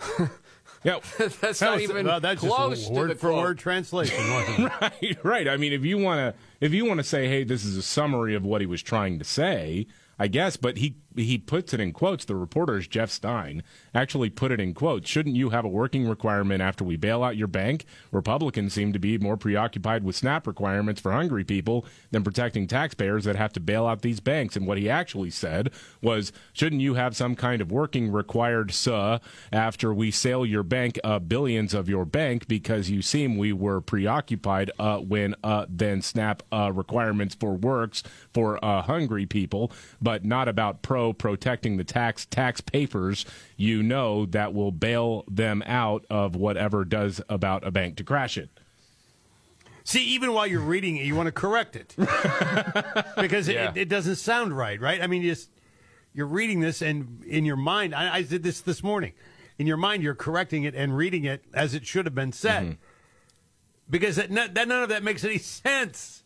Yeah, That's That not was- even Well, that's close just to word the for quote. word translation, right, right. I mean, if you want to, if you want to say, "Hey, this is a summary of what he was trying to say," I guess. But he he puts it in quotes. The reporter is Jeff Stein. Actually, put it in quotes. Shouldn't you have a working requirement after we bail out your bank? Republicans seem to be more preoccupied with SNAP requirements for hungry people than protecting taxpayers that have to bail out these banks. And what he actually said was, "Shouldn't you have some kind of working required, sir, after we sell your bank, uh, billions of your bank, because you seem we were preoccupied uh, when uh, then SNAP uh, requirements for works for uh, hungry people, but not about pro protecting the tax tax papers. You know that will bail them out of whatever does about a bank to crash it." See, even while you're reading it, you want to correct it because it, Yeah. it, it doesn't sound right, right? I mean, you just you're reading this, and in your mind, I, I did this this morning. In your mind, you're correcting it and reading it as it should have been said, mm-hmm. because that, that none of that makes any sense.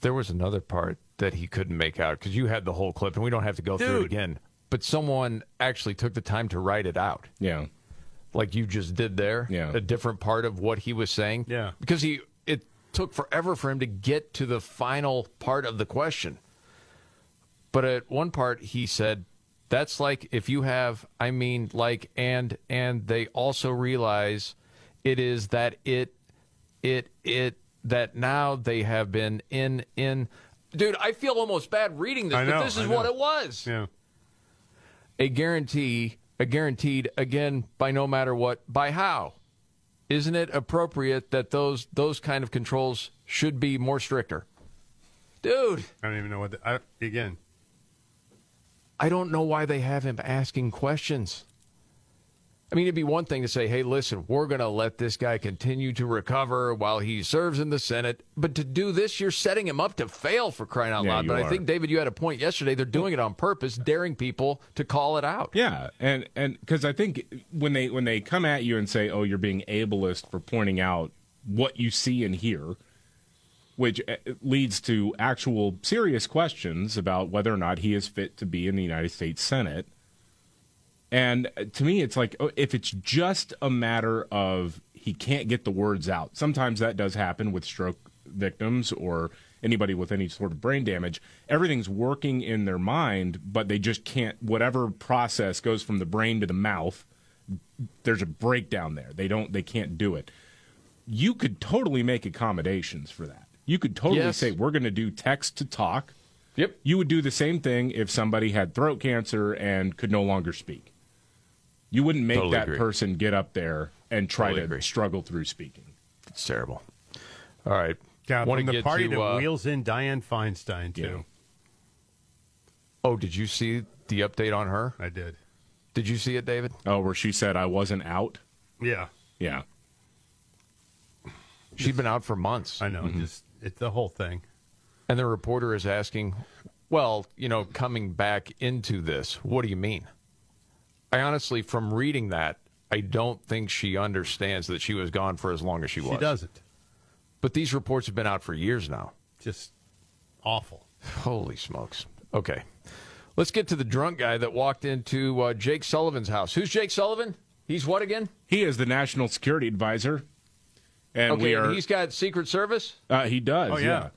There was another part that he couldn't make out because you had the whole clip, and we don't have to go through it again. But someone actually took the time to write it out, Yeah. like you just did there. Yeah. a different part of what he was saying. Yeah. because he it took forever for him to get to the final part of the question. But at one part, he said, "That's like if you have, I mean, like, and and they also realize it is that it, it, it that now they have been in in." Dude, I feel almost bad reading this, know, but this is what it was. Yeah, A guarantee, a guaranteed again by no matter what, by how? Isn't it appropriate that those those kind of controls should be more stricter? Dude, I don't even know what. The, I, again, I don't know why they have him asking questions. I mean, it'd be one thing to say, hey, listen, we're going to let this guy continue to recover while he serves in the Senate. But to do this, you're setting him up to fail for crying out Yeah, loud. But I think, David, you had a point yesterday. They're doing it on purpose, daring people to call it out. Yeah, and and because I think when they when they come at you and say, "Oh, you're being ableist for pointing out what you see and hear," which uh, leads to actual serious questions about whether or not he is fit to be in the United States Senate. And uh, to me, it's like oh, if it's just a matter of he can't get the words out. Sometimes that does happen with stroke victims or anybody with any sort of brain damage. Everything's working in their mind, but they just can't. Whatever process goes from the brain to the mouth, there's a breakdown there. They don't. They can't do it. You could totally make accommodations for that. You could totally Yes. say we're going to do text to talk. Yep. You would do the same thing if somebody had throat cancer and could no longer speak. You wouldn't make Totally that agree. person get up there and try Totally to agree. struggle through speaking. It's terrible. All right. yeah, Wanna from the get party to, that uh, wheels in Diane Feinstein too. Yeah. Oh, did you see the update on her? I did. Did you see it, David? Oh, where she said I wasn't out. Yeah, Yeah. She'd been out for months. I know. Mm-hmm. Just it's the whole thing. And the reporter is asking, well, you know, coming back into this, what do you mean? I honestly, from reading that, I don't think she understands that she was gone for as long as she was. She doesn't. But these reports have been out for years now. Just awful. Holy smokes. Okay. Let's get to the drunk guy that walked into uh, Jake Sullivan's house. Who's Jake Sullivan? He's what again? He is the national security advisor, and okay, we are. and he's got Secret Service? uh, he does. Oh, yeah.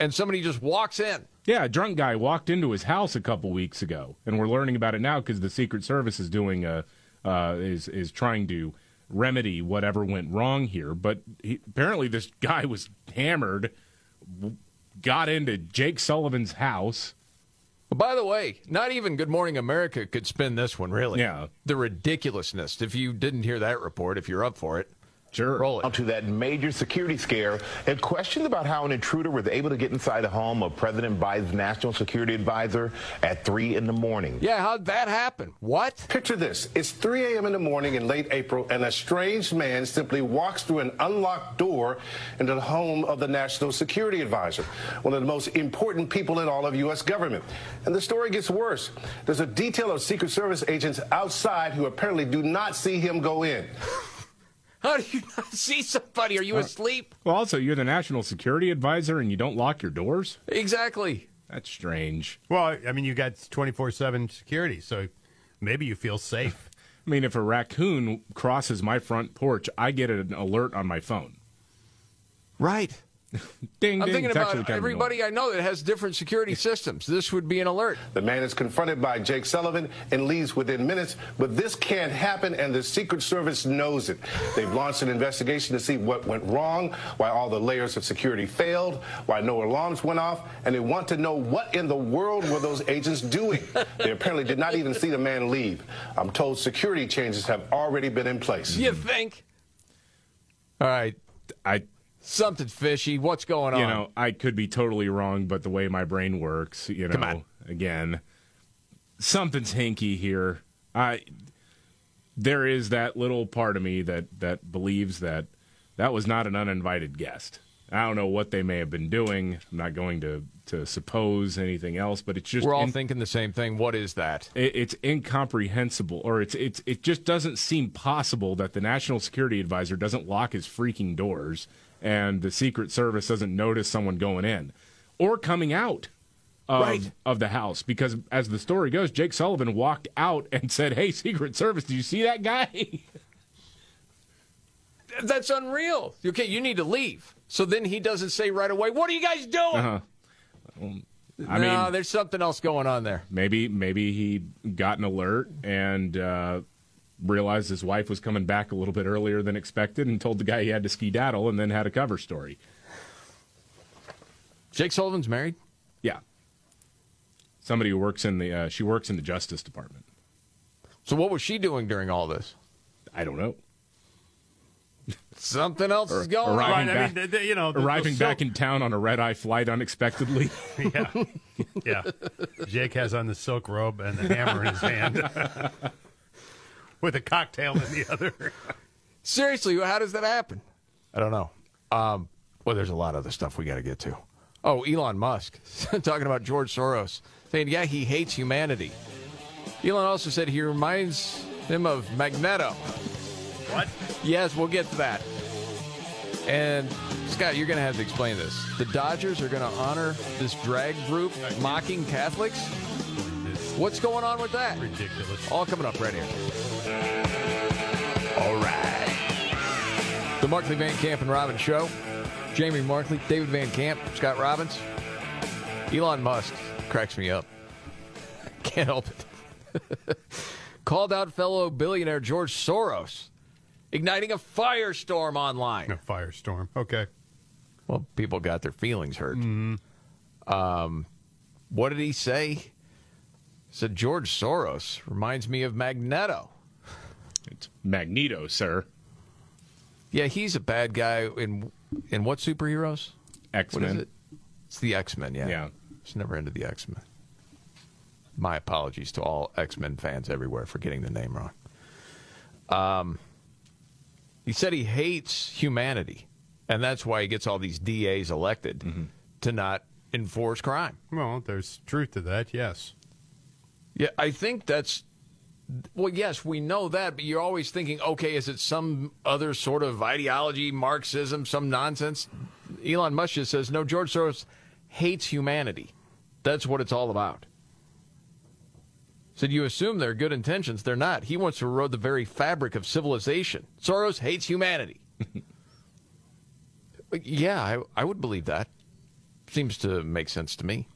And somebody just walks in. Yeah, a drunk guy walked into his house a couple weeks ago, and we're learning about it now because the Secret Service is doing a uh, is is trying to remedy whatever went wrong here. But he, apparently, this guy was hammered, got into Jake Sullivan's house. By the way, not even Good Morning America could spin this one, really. Yeah. The ridiculousness. If you didn't hear that report, if you're up for it, Sure. roll it. to that major security scare and questions about how an intruder was able to get inside the home of President Biden's national security advisor at 3 in the morning. Yeah, how'd that happen? What? Picture this. It's 3 a.m. in the morning in late April, and a strange man simply walks through an unlocked door into the home of the National Security Advisor, one of the most important people in all of U.S. government. And the story gets worse. There's a detail of Secret Service agents outside who apparently do not see him go in. How do you not see somebody? Are you uh, asleep? Well, also, you're the national security advisor, and you don't lock your doors. Exactly. That's strange. Well, I mean, you got 24 7 security, so maybe you feel safe. I mean, if a raccoon crosses my front porch, I get an alert on my phone. Right. Ding, I'm ding. thinking it's about actually kind of everybody I know that has different security systems. This would be an alert. The man is confronted by Jake Sullivan and leaves within minutes, but this can't happen, and the Secret Service knows it. They've launched an investigation to see what went wrong, why all the layers of security failed, why no alarms went off, and they want to know what in the world were those agents doing. They apparently did not even see the man leave. I'm told security changes have already been in place. You think? All right. I Something fishy. What's going on? you know, I could be totally wrong, but the way my brain works, you know, again, something's hinky here. I there is that little part of me that that believes that that was not an uninvited guest. I don't know what they may have been doing. I'm not going to to suppose anything else, but it's just We're all in- thinking the same thing. What is that? it, it's incomprehensible, or it's it's it just doesn't seem possible that the national security advisor doesn't lock his freaking doors and the Secret Service doesn't notice someone going in or coming out of, Right. of the house. Because as the story goes, Jake Sullivan walked out and said, "Hey, Secret Service, did you see that guy?" That's unreal. Okay, you need to leave. So then he doesn't say right away, "What are you guys doing?" uh-huh. I no, mean, there's something else going on there. maybe maybe he got an alert and uh, realized his wife was coming back a little bit earlier than expected, and told the guy he had to skedaddle, and then had a cover story. Jake Sullivan's married. Yeah. Somebody who works in the uh, she works in the Justice Department. So what was she doing during all this? I don't know. Something else is going on. arriving Right, I back, mean, the- the- you know, the- arriving the back in town on a red eye flight unexpectedly. yeah. Yeah. Jake has on the silk robe and the hammer in his hand with a cocktail in the other. Seriously, how does that happen? I don't know. Um, well, there's a lot of other stuff we got to get to. Oh, Elon Musk talking about George Soros, saying, yeah, he hates humanity. Elon also said he reminds him of Magneto. What? Yes, we'll get to that. And Scott, you're going to have to explain this. The Dodgers are going to honor this drag group mocking Catholics. What's going on with that? Ridiculous. All coming up right here. All right. The Markley Van Camp and Robbins Show. Jamie Markley, David Van Camp, Scott Robbins. Elon Musk cracks me up. Can't help it. Called out fellow billionaire George Soros, igniting a firestorm online. A firestorm. Okay. Well, people got their feelings hurt. Um, what did he say? He said George Soros reminds me of Magneto. it's Magneto, sir. Yeah, he's a bad guy in in what superheroes? X What is Men. it? It's the X Men. Yeah, Yeah. It's never into the X Men. My apologies to all X Men fans everywhere for getting the name wrong. Um, he said he hates humanity, and that's why he gets all these DAs elected to not enforce crime. Well, there's truth to that, yes. Yeah, I think that's Well, yes, we know that, but you're always thinking, okay, is it some other sort of ideology, Marxism, some nonsense? Elon Musk just says, no, George Soros hates humanity. That's what it's all about. Said you assume they're good intentions. They're not. He wants to erode the very fabric of civilization. Soros hates humanity. yeah, I, I would believe that. Seems to make sense to me.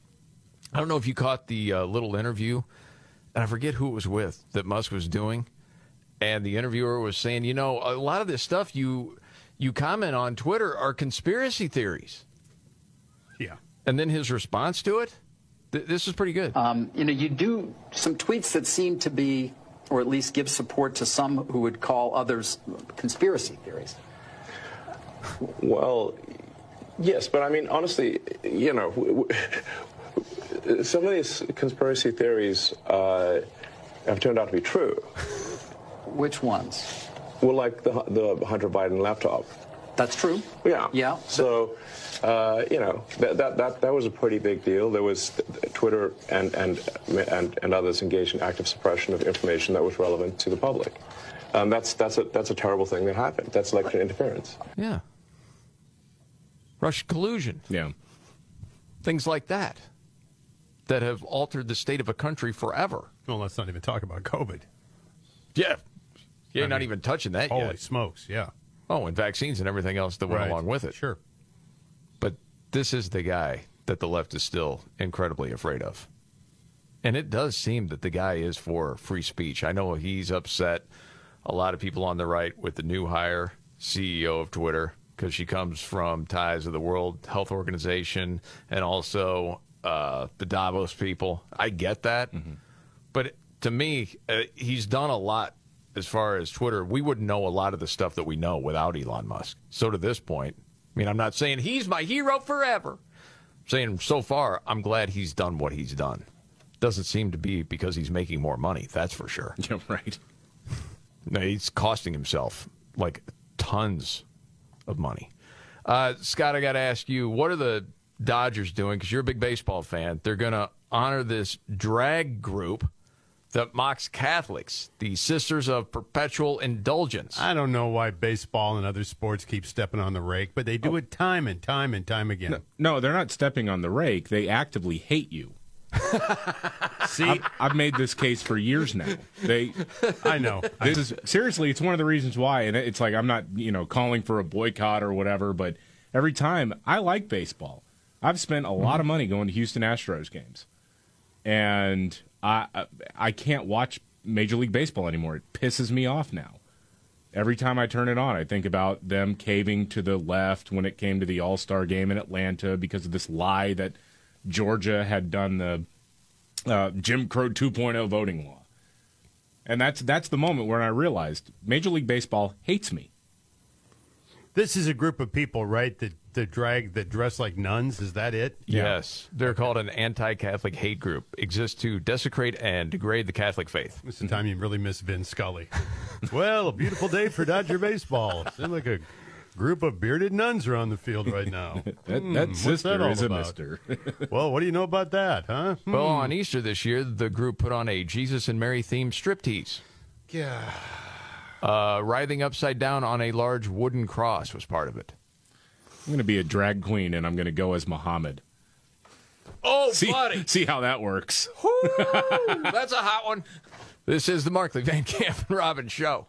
I don't know if you caught the uh, little interview, and I forget who it was with that Musk was doing, and the interviewer was saying, you know, a lot of this stuff you you comment on Twitter are conspiracy theories. Yeah. And then his response to it, th- this is pretty good. Um, you know, you do some tweets that seem to be, or at least give support to some who would call others conspiracy theories. Well, yes, but I mean, honestly, you know, w- w- some of these conspiracy theories uh, have turned out to be true. Which ones? Well, like the the Hunter Biden laptop. That's true. Yeah. Yeah. So, uh, you know, that, that that that was a pretty big deal. There was Twitter and and and and others engaged in active suppression of information that was relevant to the public. Um, that's that's a that's a terrible thing that happened. That's election interference. Yeah. Russian collusion. Yeah. Things like that that have altered the state of a country forever. Well, let's not even talk about COVID. Yeah. You're I not mean, even touching that Holy yet. smokes, yeah. Oh, and vaccines and everything else that went Right. along with it. Sure. But this is the guy that the left is still incredibly afraid of. And it does seem that the guy is for free speech. I know he's upset a lot of people on the right with the new hire CEO of Twitter because she comes from ties of the World Health Organization and also uh, the Davos people. I get that. But to me, uh, he's done a lot as far as Twitter. We wouldn't know a lot of the stuff that we know without Elon Musk. So to this point, I mean, I'm not saying he's my hero forever. I'm saying so far, I'm glad he's done what he's done. Doesn't seem to be because he's making more money. That's for sure. Yeah, right. No, he's costing himself like tons of money. Uh, Scott, I got to ask you, what are the Dodgers doing? Because you're a big baseball fan. They're going to honor this drag group that mocks Catholics, the Sisters of Perpetual Indulgence. I don't know why baseball and other sports keep stepping on the rake, but they do oh. it time and time and time again. No, they're not stepping on the rake. They actively hate you. See, I've, I've made this case for years now. They, I know. This is seriously. It's one of the reasons why, and it's like I'm not, you know, calling for a boycott or whatever. But every time I like baseball, I've spent a lot of money going to Houston Astros games, and I I- I can't watch Major League Baseball anymore. It pisses me off now. Every time I turn it on, I think about them caving to the left when it came to the All Star game in Atlanta because of this lie that Georgia had done the uh, Jim Crow 2.0 voting law. And that's that's the moment where I realized Major League Baseball hates me. This is a group of people, right? That that drag that dress like nuns. Is that it? Yes, they're called an anti-Catholic hate group. Exists to desecrate and degrade the Catholic faith. This is the time you really miss Vin Scully. well, a beautiful day for Dodger baseball. Seems like a group of bearded nuns are on the field right now. That- Hmm, that what's sister all is a about? mister. well, what do you know about that, huh? Well, Hmm. on Easter this year, the group put on a Jesus and Mary themed striptease. Yeah. Uh, writhing upside down on a large wooden cross was part of it. I'm going to be a drag queen and I'm going to go as Muhammad. Oh, see, buddy. See how that works. That's a hot one. This is the Markley Van Camp and Robbins show.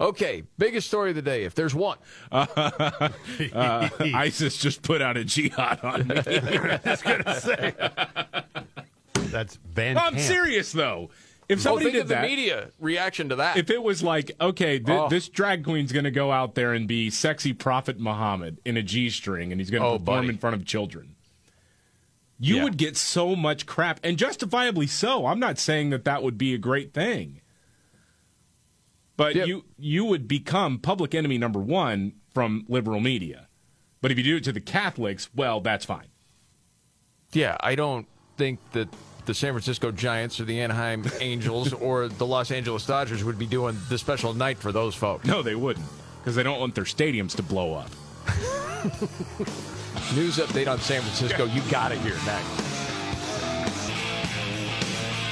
Okay, biggest story of the day, if there's one. Uh, ISIS just put out a jihad on me. I was going to say. That's Van I'm Camp. serious though. If somebody oh, did that, the media reaction to that. if it was like, okay, th- Oh. this drag queen's going to go out there and be sexy Prophet Muhammad in a G-string, and he's going to Oh, perform buddy. in front of children, you Yeah. would get so much crap, and justifiably so. I'm not saying that that would be a great thing, but you you would become public enemy number one from liberal media. But if you do it to the Catholics, well, that's fine. Yeah, I don't think that the San Francisco Giants or the Anaheim Angels or the Los Angeles Dodgers would be doing the special night for those folks. No, they wouldn't, because they don't want their stadiums to blow up. News update on San Francisco. You got it here next.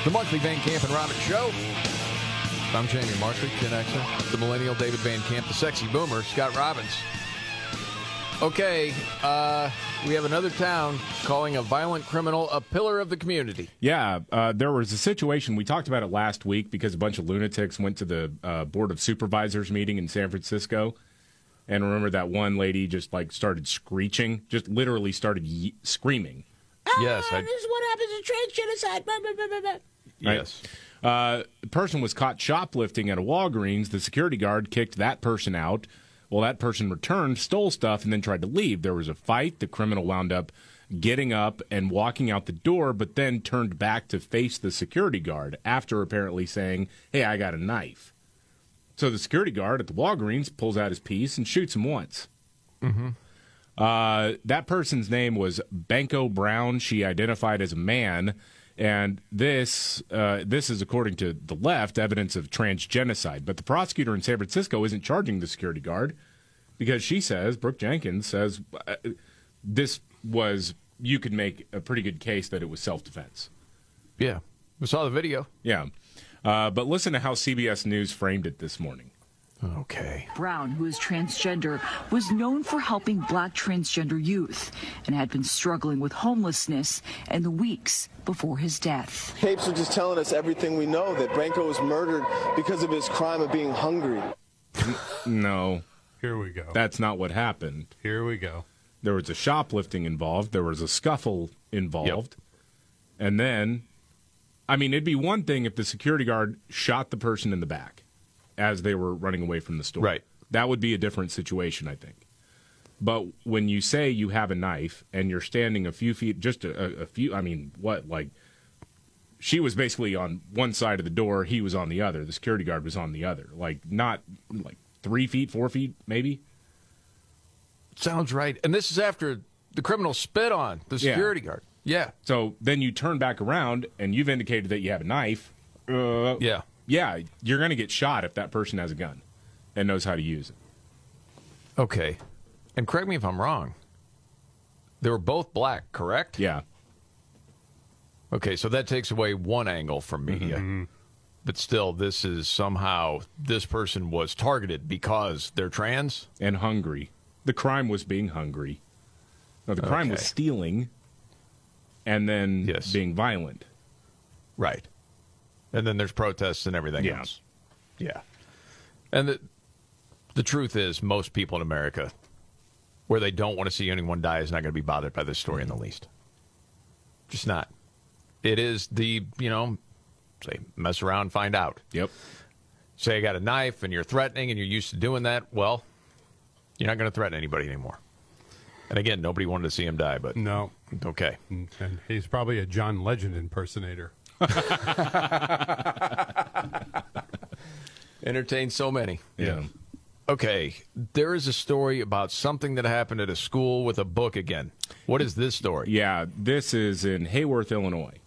The Markley Van Camp and Robbins Show. I'm Jamie Markley, Gen Xer, the millennial David Van Camp, the sexy boomer, Scott Robbins. Okay, uh, we have another town calling a violent criminal a pillar of the community. Yeah, uh, there was a situation. We talked about it last week because a bunch of lunatics went to the uh, Board of Supervisors meeting in San Francisco. And remember that one lady just like started screeching, just literally started ye- screaming. Yes, I, This is what happens in trans genocide. Blah, blah, blah, blah, blah. yes. Uh, the person was caught shoplifting at a Walgreens. The security guard kicked that person out. Well, that person returned, stole stuff, and then tried to leave. There was a fight. The criminal wound up getting up and walking out the door, but then turned back to face the security guard after apparently saying, Hey, I got a knife. So the security guard at the Walgreens pulls out his piece and shoots him once. Mm-hmm. Uh, that person's name was Banko Brown. She identified as a man, and this uh, this is according to the left evidence of transgenocide. But the prosecutor in San Francisco isn't charging the security guard because she says Brooke Jenkins says uh, this was you could make a pretty good case that it was self defense. Yeah, we saw the video. Yeah, uh, but listen to how CBS News framed it this morning. Okay. Brown, who is transgender, was known for helping black transgender youth and had been struggling with homelessness in the weeks before his death. Capes are just telling us everything we know that Banko was murdered because of his crime of being hungry. No. Here we go. That's not what happened. Here we go. There was a shoplifting involved. There was a scuffle involved. And then, I mean, it'd be one thing if the security guard shot the person in the back as they were running away from the store. Right. That would be a different situation, I think. But when you say you have a knife and you're standing a few feet, just a, a few, I mean, what, like, she was basically on one side of the door, he was on the other. The security guard was on the other. Like, not like three feet, four feet, maybe. Sounds right. And this is after the criminal spit on the Yeah. security guard. Yeah. So then you turn back around and you've indicated that you have a knife. Uh, yeah. Yeah, you're going to get shot if that person has a gun and knows how to use it. Okay. And correct me if I'm wrong. They were both black, correct? Yeah. Okay, so that takes away one angle from media. Mm-hmm. Mm-hmm. But still, this is somehow this person was targeted because they're trans and hungry. The crime was being hungry. No, the crime was stealing and then being violent. Right. And then there's protests and everything Yeah. else. Yeah. And the the truth is most people in America where they don't want to see anyone die is not going to be bothered by this story in the least. Just not. It is the, you know, say mess around, find out. Yep. Say I got a knife and you're threatening and you're used to doing that, well, you're not going to threaten anybody anymore. And again, nobody wanted to see him die, but No. okay. And he's probably a John Legend impersonator. Entertained so many. Yeah. Okay, there is a story about something that happened at a school with a book again. What is this story? Yeah, this is in Heyworth, Illinois.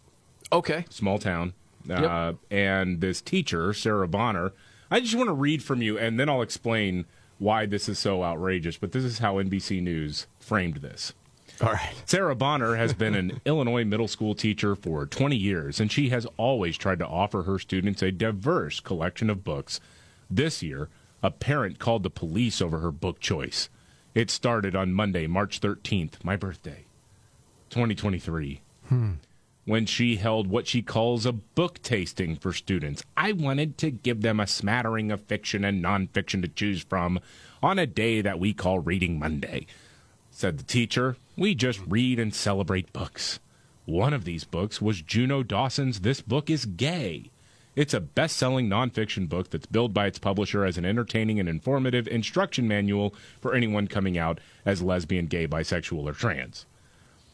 Okay. Small town. Uh, and this teacher, Sarah Bonner, I just want to read from you and then I'll explain why this is so outrageous. But this is how NBC News framed this. All right. Sarah Bonner has been an Illinois middle school teacher for 20 years, and she has always tried to offer her students a diverse collection of books. This year, a parent called the police over her book choice. It started on Monday, March 13th, my birthday, 2023, Hmm. when she held what she calls a book tasting for students. I wanted to give them a smattering of fiction and nonfiction to choose from on a day that we call Reading Monday. Said the teacher, we just read and celebrate books. One of these books was Juno Dawson's This Book is Gay. It's a best selling nonfiction book that's billed by its publisher as an entertaining and informative instruction manual for anyone coming out as lesbian, gay, bisexual, or trans.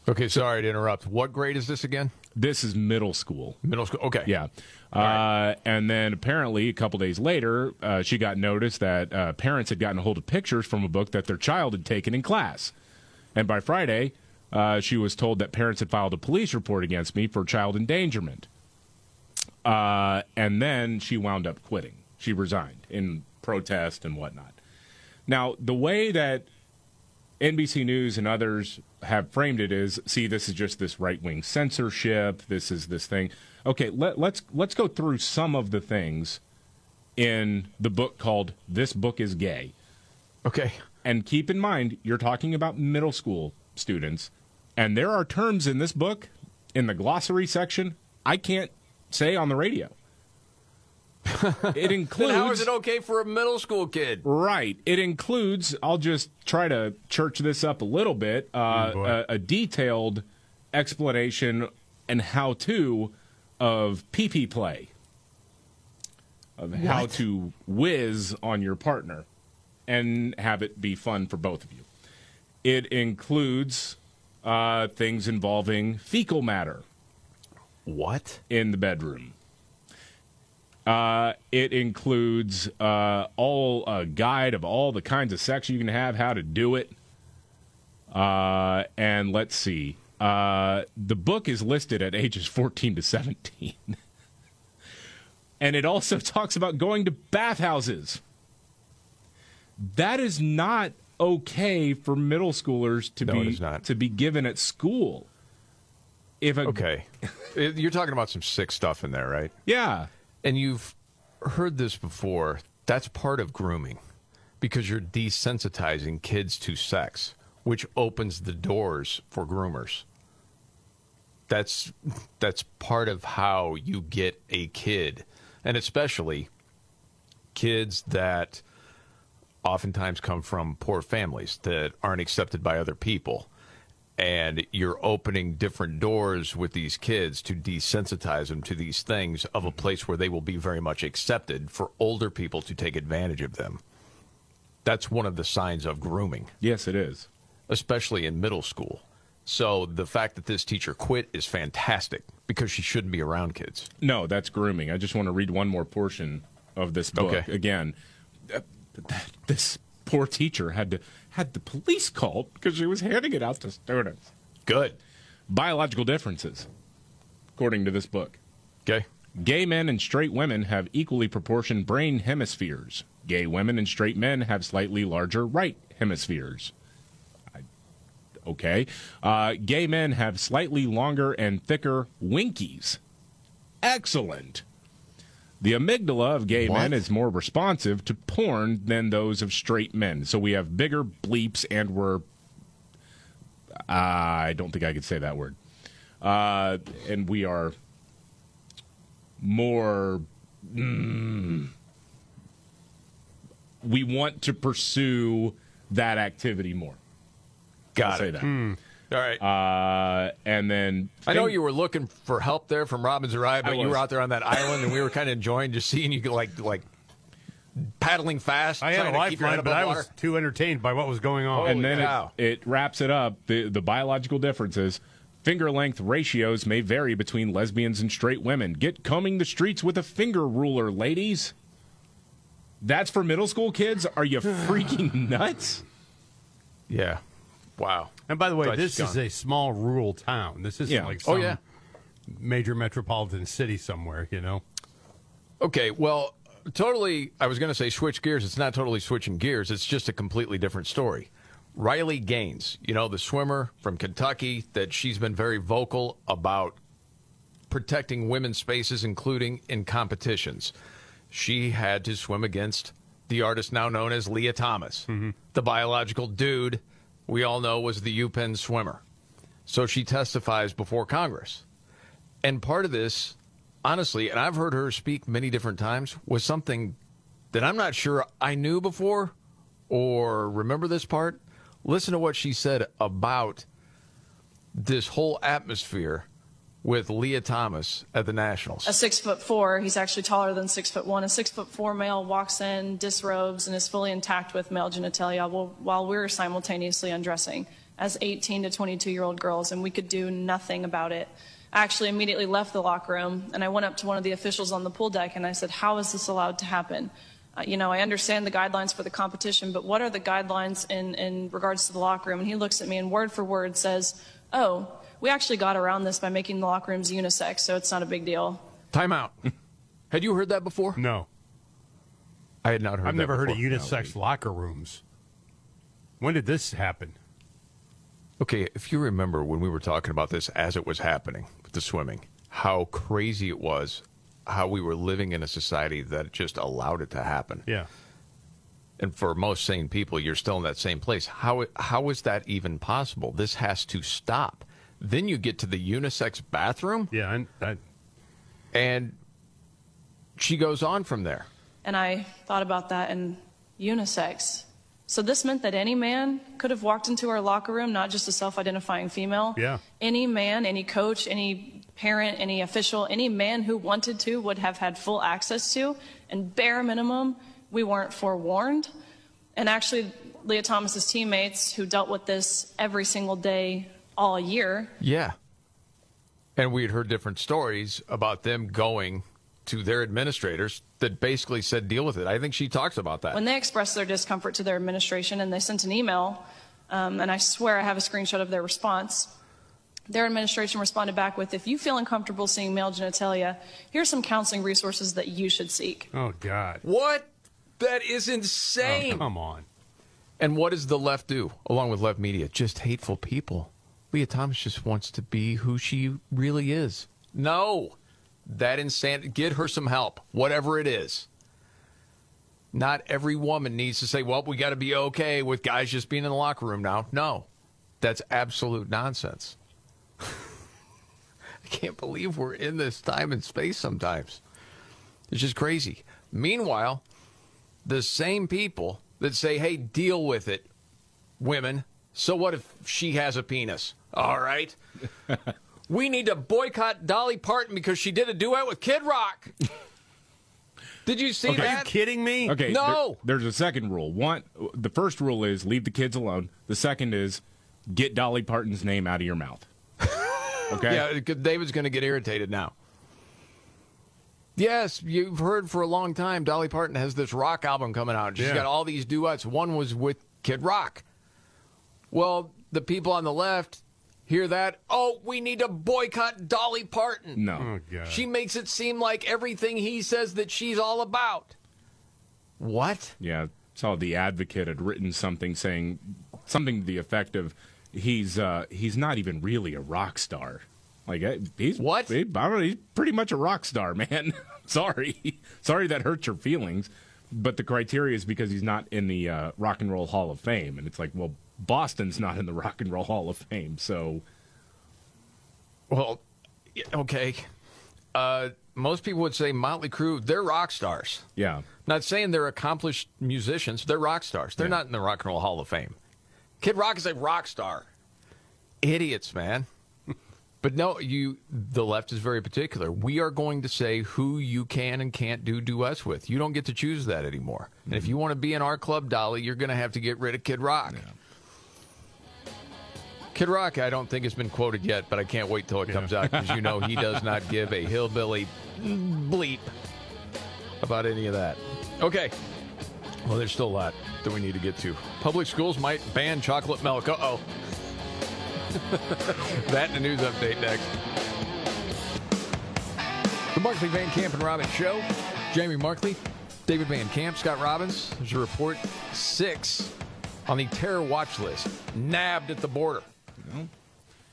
Okay, sorry to interrupt. What grade is this again? This is middle school. Middle school. Okay. Yeah. Uh, and then apparently, a couple days later, uh, she got notice that uh, parents had gotten a hold of pictures from a book that their child had taken in class. And by Friday, uh, she was told that parents had filed a police report against me for child endangerment. Uh, and then she wound up quitting. She resigned in protest and whatnot. Now, the way that NBC News and others have framed it is see this is just this right-wing censorship this is this thing okay let, let's let's go through some of the things in the book called This Book is Gay. Okay. And keep in mind, you're talking about middle school students, and there are terms in this book, in the glossary section, I can't say on the radio. it includes. Then how is it okay for a middle school kid? Right. It includes, I'll just try to church this up a little bit, uh, Oh, a, a detailed explanation and how to of PP play, of how to whiz on your partner and have it be fun for both of you. It includes uh, things involving fecal matter. What? In the bedroom. Uh, it includes uh, all a guide of all the kinds of sex you can have, how to do it. Uh, and let's see. Uh, the book is listed at ages 14 to 17. and it also talks about going to bathhouses. That is not okay for middle schoolers to No, be to be given at school. If a, Okay. You're talking about some sick stuff in there, right? Yeah. And you've heard this before. That's part of grooming because you're desensitizing kids to sex, which opens the doors for groomers. That's that's part of how you get a kid, and especially kids that oftentimes come from poor families that aren't accepted by other people. And you're opening different doors with these kids to desensitize them to these things of a mm-hmm. place where they will be very much accepted for older people to take advantage of them. That's one of the signs of grooming. Yes, it is. Especially in middle school. So the fact that this teacher quit is fantastic because she shouldn't be around kids. No, that's grooming. I just want to read one more portion of this book Okay. again. That- This poor teacher had to had the police called because she was handing it out to students. Good. Biological differences, according to this book. Okay. Gay men and straight women have equally proportioned brain hemispheres. Gay women and straight men have slightly larger right hemispheres. I, okay. Uh, gay men have slightly longer and thicker winkies. Excellent. The amygdala of gay men is more responsive to porn than those of straight men. So we have bigger bleeps and we're. I don't think I could say that word. Uh, and we are more. Mm, we want to pursue that activity more. Got I'll say it. that. Hmm. All right. Uh, and then I know you were looking for help there from Robbins Ride, I but you were out there on that island, and we were kind of enjoying just seeing you like like paddling fast. I had a trying to keep your head lifeline, but I water. was too entertained by what was going on. and then it, it wraps it up. The, the biological differences. Finger length ratios may vary between lesbians and straight women. Get combing the streets with a finger ruler, ladies. That's for middle school kids? Are you freaking nuts? Yeah. Wow. And by the way, this is a small rural town. This isn't Yeah. like Oh, some yeah. major metropolitan city somewhere, you know? Okay, well, totally. I was going to say switch gears. It's not totally switching gears. It's just a completely different story. Riley Gaines, you know, the swimmer from Kentucky, that she's been very vocal about protecting women's spaces, including in competitions. She had to swim against the artist now known as Lia Thomas, mm-hmm. the biological dude we all know was the UPenn swimmer. So she testifies before Congress. And part of this, honestly, and I've heard her speak many different times, was something that I'm not sure I knew before or remember this part. Listen to what she said about this whole atmosphere with Lia Thomas at the Nationals. a six foot four. He's actually taller than six foot one. A six foot four male walks in, disrobes, and is fully intact with male genitalia while, we're simultaneously undressing as 18 to 22 year old girls, and we could do nothing about it. I actually immediately left the locker room and I went up to one of the officials on the pool deck and I said, How is this allowed to happen? Uh, you know, I understand the guidelines for the competition, but what are the guidelines in, in regards to the locker room? And he looks at me and word for word says, Oh, we actually got around this by making the locker rooms unisex, so it's not a big deal. Time out. had you heard that before? No. I had not heard that. I've that never heard of before. unisex locker rooms. When did this happen? Okay, if you remember when we were talking about this as it was happening with the swimming, how crazy it was, how we were living in a society that just allowed it to happen. Yeah. And for most sane people, you're still in that same place. How how is that even possible? This has to stop. Then you get to the unisex bathroom. Yeah, I, and she goes on from there. And I thought about that in unisex. So this meant that any man could have walked into our locker room, not just a self identifying female. Yeah. Any man, any coach, any parent, any official, any man who wanted to would have had full access to. And bare minimum, we weren't forewarned. And actually, Lia Thomas's teammates who dealt with this every single day all year Yeah. And we had heard different stories about them going to their administrators that basically said deal with it. I think she talks about that. when they expressed their discomfort to their administration and they sent an email, um, and I swear I have a screenshot of their response. Their administration responded back with, If you feel uncomfortable seeing male genitalia, here's some counseling resources that you should seek. Oh God. What? That is insane. Oh, come on. And what does the left do, along with left media? Just hateful people. Lia Thomas just wants to be who she really is. No, that insane. Get her some help, whatever it is. Not every woman needs to say, "Well, we got to be okay with guys just being in the locker room now." No, that's absolute nonsense. I can't believe we're in this time and space sometimes. It's just crazy. Meanwhile, the same people that say, hey, deal with it, women. So what if she has a penis? All right. we need to boycott Dolly Parton because she did a duet with Kid Rock. Did you see Okay. that? Are you kidding me? Okay. No. there- there's a second rule. One, the first rule is leave the kids alone. The second is get Dolly Parton's name out of your mouth. Okay. Yeah, David's going to get irritated now. Yes, you've heard for a long time Dolly Parton has this rock album coming out. She's Yeah. got all these duets. One was with Kid Rock. Well, the people on the left hear that. Oh, we need to boycott Dolly Parton. No. Oh God. She makes it seem like everything he says that she's all about. What? Yeah, saw the advocate had written something saying something to the effect of he's uh, he's not even really a rock star. Like eh, he's what? He, I don't know, he's pretty much a rock star, man. Sorry, sorry that hurts your feelings, but the criteria is because he's not in the uh, Rock and Roll Hall of Fame, and it's like, well, Boston's not in the Rock and Roll Hall of Fame, so Well, okay. Uh, most people would say Motley Crue, they're rock stars. yeah. Not saying they're accomplished musicians, they're rock stars. They're not in the Rock and Roll Hall of Fame. Kid Rock is a rock star. Idiots, man. but no, you the left is very particular. We are going to say who you can and can't do duets with. You don't get to choose that anymore. And if you want to be in our club, Dolly, you're going to have to get rid of Kid Rock. Kid Rock, I don't think has been quoted yet, but I can't wait till it comes out because you know he does not give a hillbilly bleep about any of that. Okay. Well, there's still a lot that we need to get to. Public schools might ban chocolate milk. Uh oh. that and a news update next. The Markley Van Camp and Robbins Show. Jamie Markley, David Van Camp, Scott Robbins. There's a report six on the terror watch list, nabbed at the border.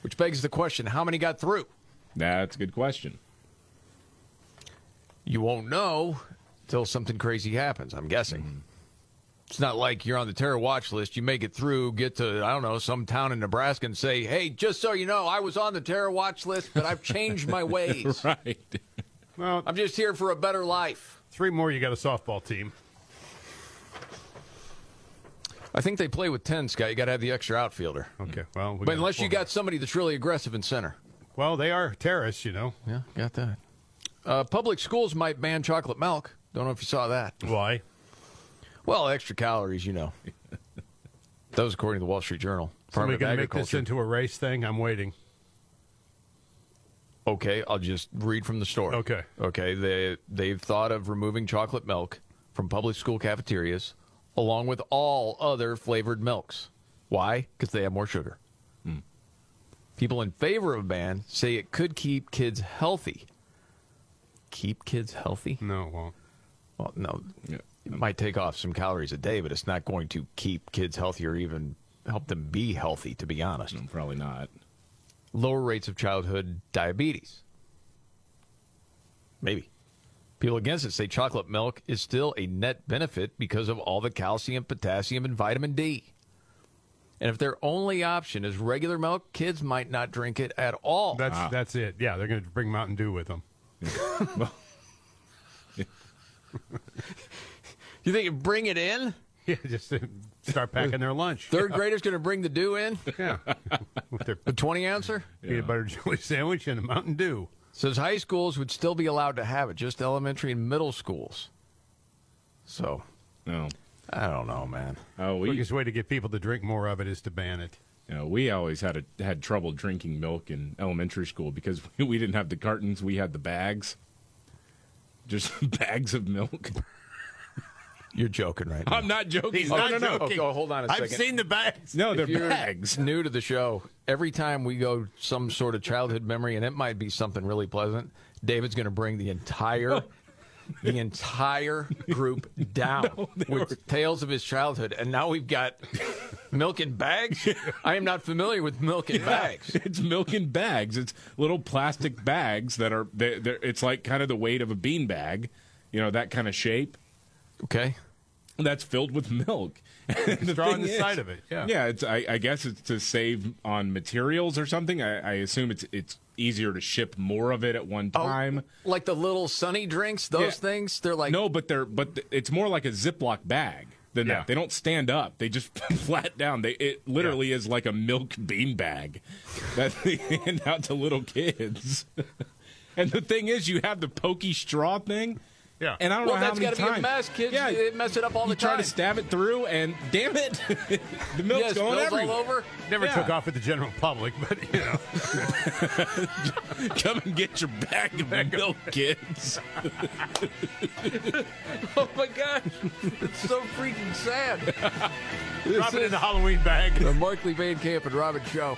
Which begs the question how many got through? That's a good question. You won't know until something crazy happens, I'm guessing. Mm-hmm. It's not like you're on the terror watch list. You make it through, get to, I don't know, some town in Nebraska and say, hey, just so you know, I was on the terror watch list, but I've changed my ways. right. Well, I'm just here for a better life. three more. You got a softball team. I think they play with 10, Scott. You got to have the extra outfielder. Okay. Well, we But unless you got somebody that's really aggressive in center. Well, they are terrorists, you know. Yeah, got that. Uh, public schools might ban chocolate milk. Don't know if you saw that. Why? Well, extra calories, you know. that was according to the Wall Street Journal. Somebody going to make this into a race thing? I'm waiting. Okay, I'll just read from the story. Okay. Okay, they they've thought of removing chocolate milk from public school cafeterias along with all other flavored milks. Why? Because they have more sugar. Hmm. People in favor of a ban say it could keep kids healthy. Keep kids healthy? No, it won't. Well, no. It might take off some calories a day, but it's not going to keep kids healthy or even help them be healthy, to be honest. Probably not. Lower rates of childhood diabetes. Maybe. People against it say chocolate milk is still a net benefit because of all the calcium, potassium, and vitamin D. And if their only option is regular milk, kids might not drink it at all. That's ah. that's it. Yeah, they're going to bring Mountain Dew with them. you think you bring it in? Yeah, just start packing their lunch. Third graders going to bring the dew in? Yeah. With their The 20 ouncer? peanut butter jelly sandwich and a Mountain Dew. Says high schools would still be allowed to have it, just elementary and middle schools. So, no. I don't know, man. Oh, we Quickest way to get people to drink more of it is to ban it. you know, we always had a, had trouble drinking milk in elementary school because we didn't have the cartons, we had the bags. Just bags of milk. You're joking right now. I'm not joking. He's Oh, not no, no. joking. Oh, hold on a I've seen the bags. No, they're If you're bags. new to the show, every time we go some sort of childhood memory, and it might be something really pleasant, David's going to bring the entire the entire group down with tales of his childhood. And now we've got milk in bags. I am not familiar with milk in Yeah, bags. It's milk in bags. It's little plastic bags that are. They, they're, it's like kind of the weight of a bean bag, you know, that kind of shape. Okay. That's filled with milk. the Straw on thing the side of it, yeah. Yeah. It's. I, I guess it's to save on materials or something. I, I assume it's it's easier to ship more of it at one oh, time. Like the little sunny drinks, those Yeah. things, they're like no, but they're but th- it's more like a Ziploc bag than Yeah. that. They don't stand up. They just flat down. They it literally is like a milk bean bag that they hand out to little kids. and the thing is, you have the pokey straw thing. Yeah. And I don't Well, know how that's many gotta be a times. mess. Kids, yeah, they mess it up all you the try to stab it through, and damn it, the milk's Yes, going spills all over. Never Yeah. took off with the general public, but you know, Come and get your bag of milk, kids. oh my gosh, it's so freaking sad. This drop it in the Halloween bag. the Markley Van Camp and Robin Show.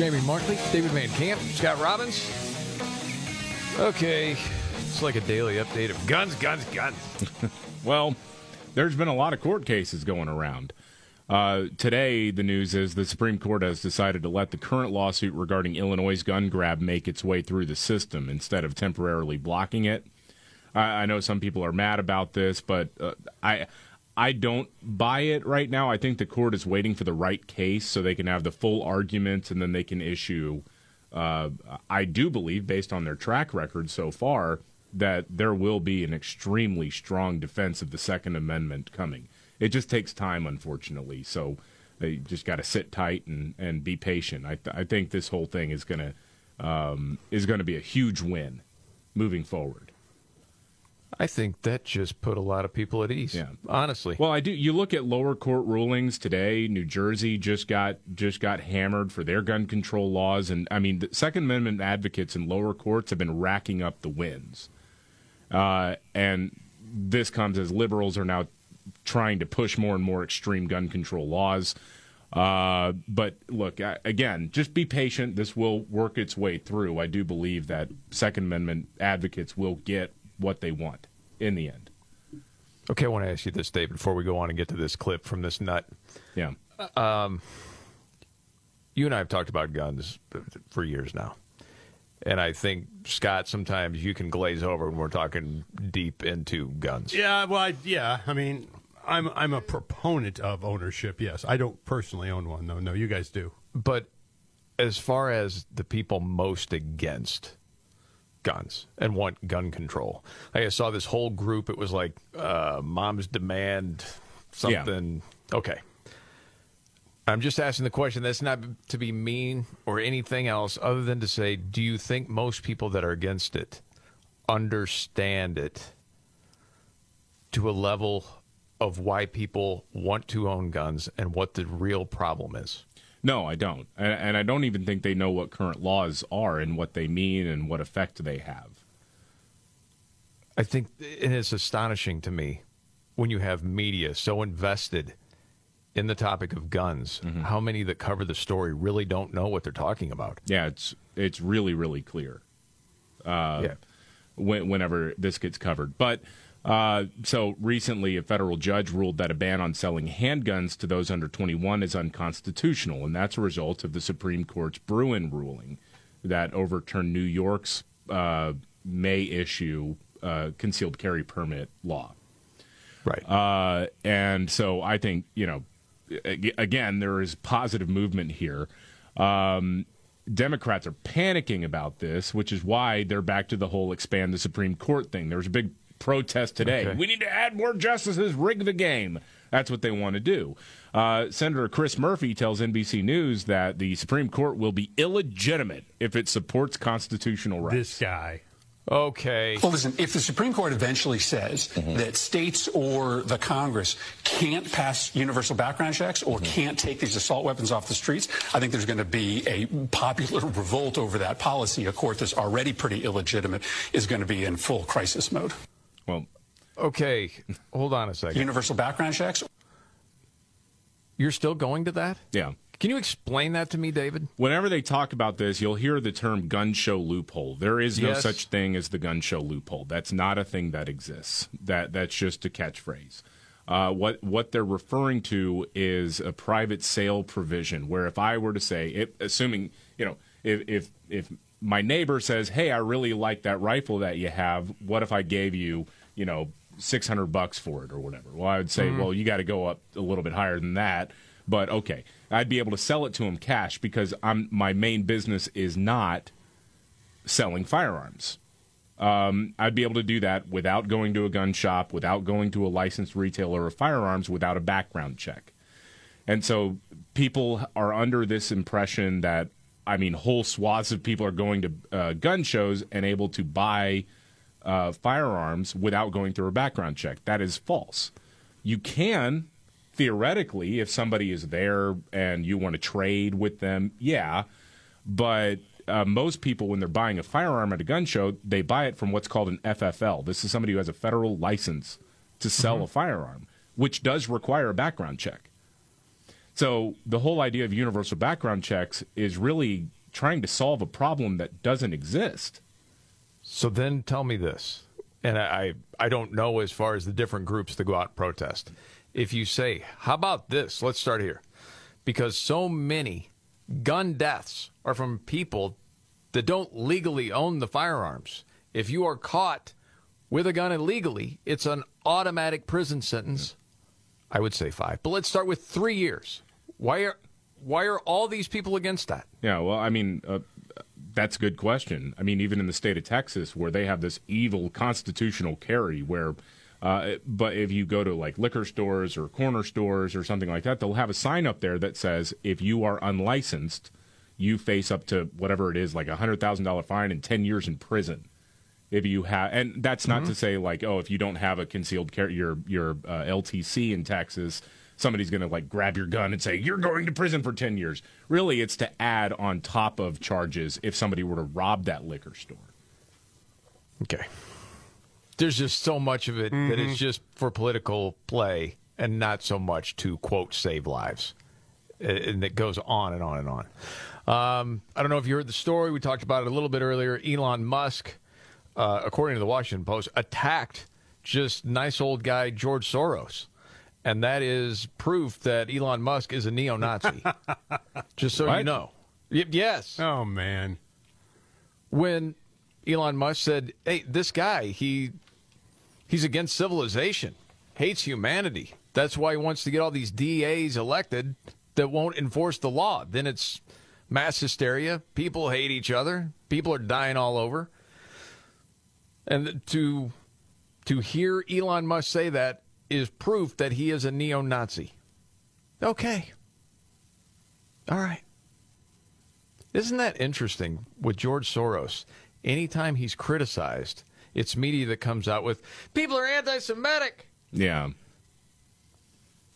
Jamie Markley, David Van Camp, Scott Robbins. Okay, it's like a daily update of guns, guns, guns. Well, there's been a lot of court cases going around. Uh, today, the news is the Supreme Court has decided to let the current lawsuit regarding Illinois' gun grab make its way through the system instead of temporarily blocking it. I, I know some people are mad about this, but uh, I. I don't buy it right now. I think the court is waiting for the right case so they can have the full argument and then they can issue. Uh, I do believe, based on their track record so far, that there will be an extremely strong defense of the Second Amendment coming. It just takes time, unfortunately. So they just got to sit tight and, and be patient. I, th- I think this whole thing is gonna um, is going to be a huge win moving forward. I think that just put a lot of people at ease. Yeah. honestly. Well, I do. You look at lower court rulings today. New Jersey just got just got hammered for their gun control laws, and I mean, the Second Amendment advocates in lower courts have been racking up the wins. Uh, and this comes as liberals are now trying to push more and more extreme gun control laws. Uh, but look, I- again, just be patient. This will work its way through. I do believe that Second Amendment advocates will get what they want in the end. Okay, I want to ask you this, Dave, before we go on and get to this clip from this nut. Yeah. Um, you and I have talked about guns for years now. And I think, Scott, sometimes you can glaze over when we're talking deep into guns. Yeah, well, I, yeah. I mean, I'm I'm a proponent of ownership. Yes, I don't personally own one though. No, you guys do. But as far as the people most against guns and want gun control, I saw this whole group. It was like uh, Moms Demand something. Okay. I'm just asking the question. That's not to be mean or anything else other than to say, do you think most people that are against it understand it to a level of why people want to own guns and what the real problem is? No, I don't, and, and I don't even think they know what current laws are and what they mean and what effect they have. I think it is astonishing to me when you have media so invested in the topic of guns, Mm-hmm. how many that cover the story really don't know what they're talking about. Yeah, it's it's really really clear. Uh, Yeah. when, whenever this gets covered, but uh, so recently a federal judge ruled that a ban on selling handguns to those under 21 is unconstitutional, and that's a result of the Supreme Court's Bruen ruling that overturned New York's uh, May issue uh, concealed carry permit law. Right. Uh, and so I think, you know, again, there is positive movement here. Um, Democrats are panicking about this, which is why they're back to the whole expand the Supreme Court thing. There was a big protest today. Okay. We need to add more justices, rig the game. That's what they want to do. Uh, Senator Chris Murphy tells NBC News that the Supreme Court will be illegitimate if it supports constitutional rights. This guy. Okay. Well, listen, if the Supreme Court eventually says that states or the Congress can't pass universal background checks or can't take these assault weapons off the streets, I think there's going to be a popular revolt over that policy. A court that's already pretty illegitimate is going to be in full crisis mode. Well, okay, hold on a second. Universal background checks? You're still going to that? Yeah. Can you explain that to me, David? Whenever they talk about this, you'll hear the term gun show loophole. There is no Yes. such thing as the gun show loophole. That's not a thing that exists. That that's just a catchphrase. Uh, what what they're referring to is a private sale provision, where if I were to say, if, assuming you know, if if if my neighbor says, "Hey, I really like that rifle that you have. What if I gave you, you know, six hundred bucks for it or whatever?" Well, I would say, Mm-hmm. "Well, you got to go up a little bit higher than that." But okay, I'd be able to sell it to him cash because I'm my main business is not selling firearms. Um, I'd be able to do that without going to a gun shop, without going to a licensed retailer of firearms, without a background check. And so people are under this impression that, I mean, whole swaths of people are going to uh, gun shows and able to buy uh, firearms without going through a background check. That is false. You can, theoretically, if somebody is there and you want to trade with them, yeah. But uh, most people, when they're buying a firearm at a gun show, they buy it from what's called an FFL. This is somebody who has a federal license to sell a firearm, which does require a background check. So the whole idea of universal background checks is really trying to solve a problem that doesn't exist. So then tell me this, and I, I don't know as far as the different groups that go out and protest. If you say, how about this? Let's start here. Because so many gun deaths are from people that don't legally own the firearms. If you are caught with a gun illegally, it's an automatic prison sentence. I would say five, but let's start with three years. Why are why are all these people against that? Yeah, well, I mean, uh, that's a good question. I mean, even in the state of Texas, where they have this evil constitutional carry, where, uh, but if you go to like liquor stores or corner stores or something like that, they'll have a sign up there that says if you are unlicensed, you face up to whatever it is, like a hundred thousand dollar fine and ten years in prison. If you have, and that's not to say like, oh, if you don't have a concealed carry, your your uh, LTC in Texas, somebody's going to like grab your gun and say you're going to prison for 10 years. Really, it's to add on top of charges if somebody were to rob that liquor store. Okay. There's just so much of it that Mhm. it's just for political play and not so much to quote save lives. And it goes on and on and on. Um, I don't know if you heard the story. We talked about it a little bit earlier. Elon Musk, uh, according to the Washington Post, attacked just nice old guy George Soros. And that is proof that Elon Musk is a neo Nazi. just so you know. Y- yes. Oh, man. When Elon Musk said, "Hey, this guy, he he's against civilization, hates humanity. That's why he wants to get all these DAs elected that won't enforce the law." Then it's mass hysteria. People hate each other. People are dying all over. And to to hear Elon Musk say that is proof that he is a neo-Nazi. Okay. All right. Isn't that interesting with George Soros? Anytime he's criticized, it's media that comes out with people are anti Semitic. Yeah.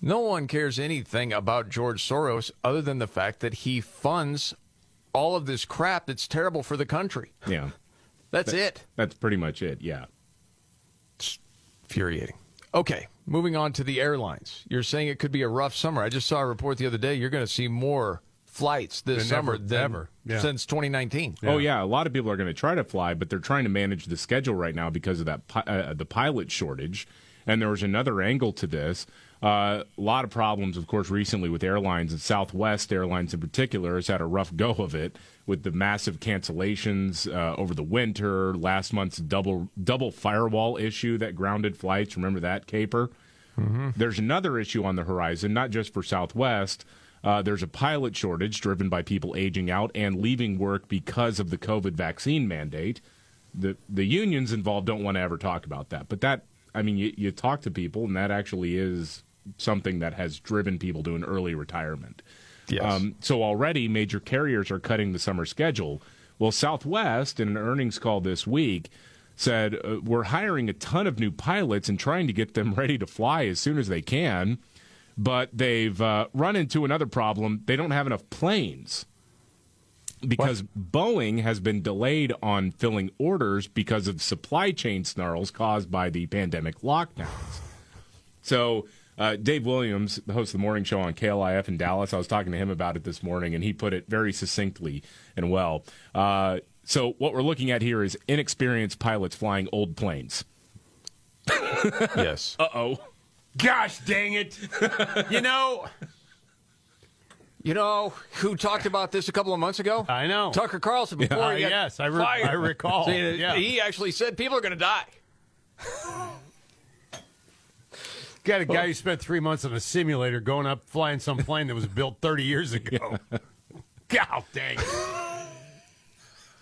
No one cares anything about George Soros other than the fact that he funds all of this crap that's terrible for the country. Yeah. That's That- it. That's pretty much it, yeah. It's infuriating. Okay, moving on to the airlines. You're saying it could be a rough summer. I just saw a report the other day. You're going to see more flights this Than summer ever- than ever. Yeah. since 2019. Oh yeah, a lot of people are going to try to fly, but they're trying to manage the schedule right now because of that uh, the pilot shortage. And there was another angle to this. Uh, a lot of problems, of course, recently with airlines, and Southwest Airlines in particular has had a rough go of it with the massive cancellations uh, over the winter. Last month's double double firewall issue that grounded flights. Remember that caper? There's another issue on the horizon, not just for Southwest. Uh, there's a pilot shortage driven by people aging out and leaving work because of the COVID vaccine mandate. The the unions involved don't want to ever talk about that, but that I mean, you, you talk to people, and that actually is something that has driven people to an early retirement. Yes. Um, so already, major carriers are cutting the summer schedule. Well, Southwest, in an earnings call this week, said uh, we're hiring a ton of new pilots and trying to get them ready to fly as soon as they can, but they've uh, run into another problem. They don't have enough planes because Boeing has been delayed on filling orders because of supply chain snarls caused by the pandemic lockdowns. So, uh, Dave Williams, the host of the morning show on KLIF in Dallas, I was talking to him about it this morning, and he put it very succinctly and well. Uh, so, what we're looking at here is inexperienced pilots flying old planes. yes. Uh oh. Gosh dang it. you know, You know who talked about this a couple of months ago? I know. Tucker Carlson before Yeah, he got yes, I re- fired. I recall. See, Yeah. He actually said people are going to die. Got a guy who spent three months on a simulator going up flying some plane that was built 30 years ago. God dang it.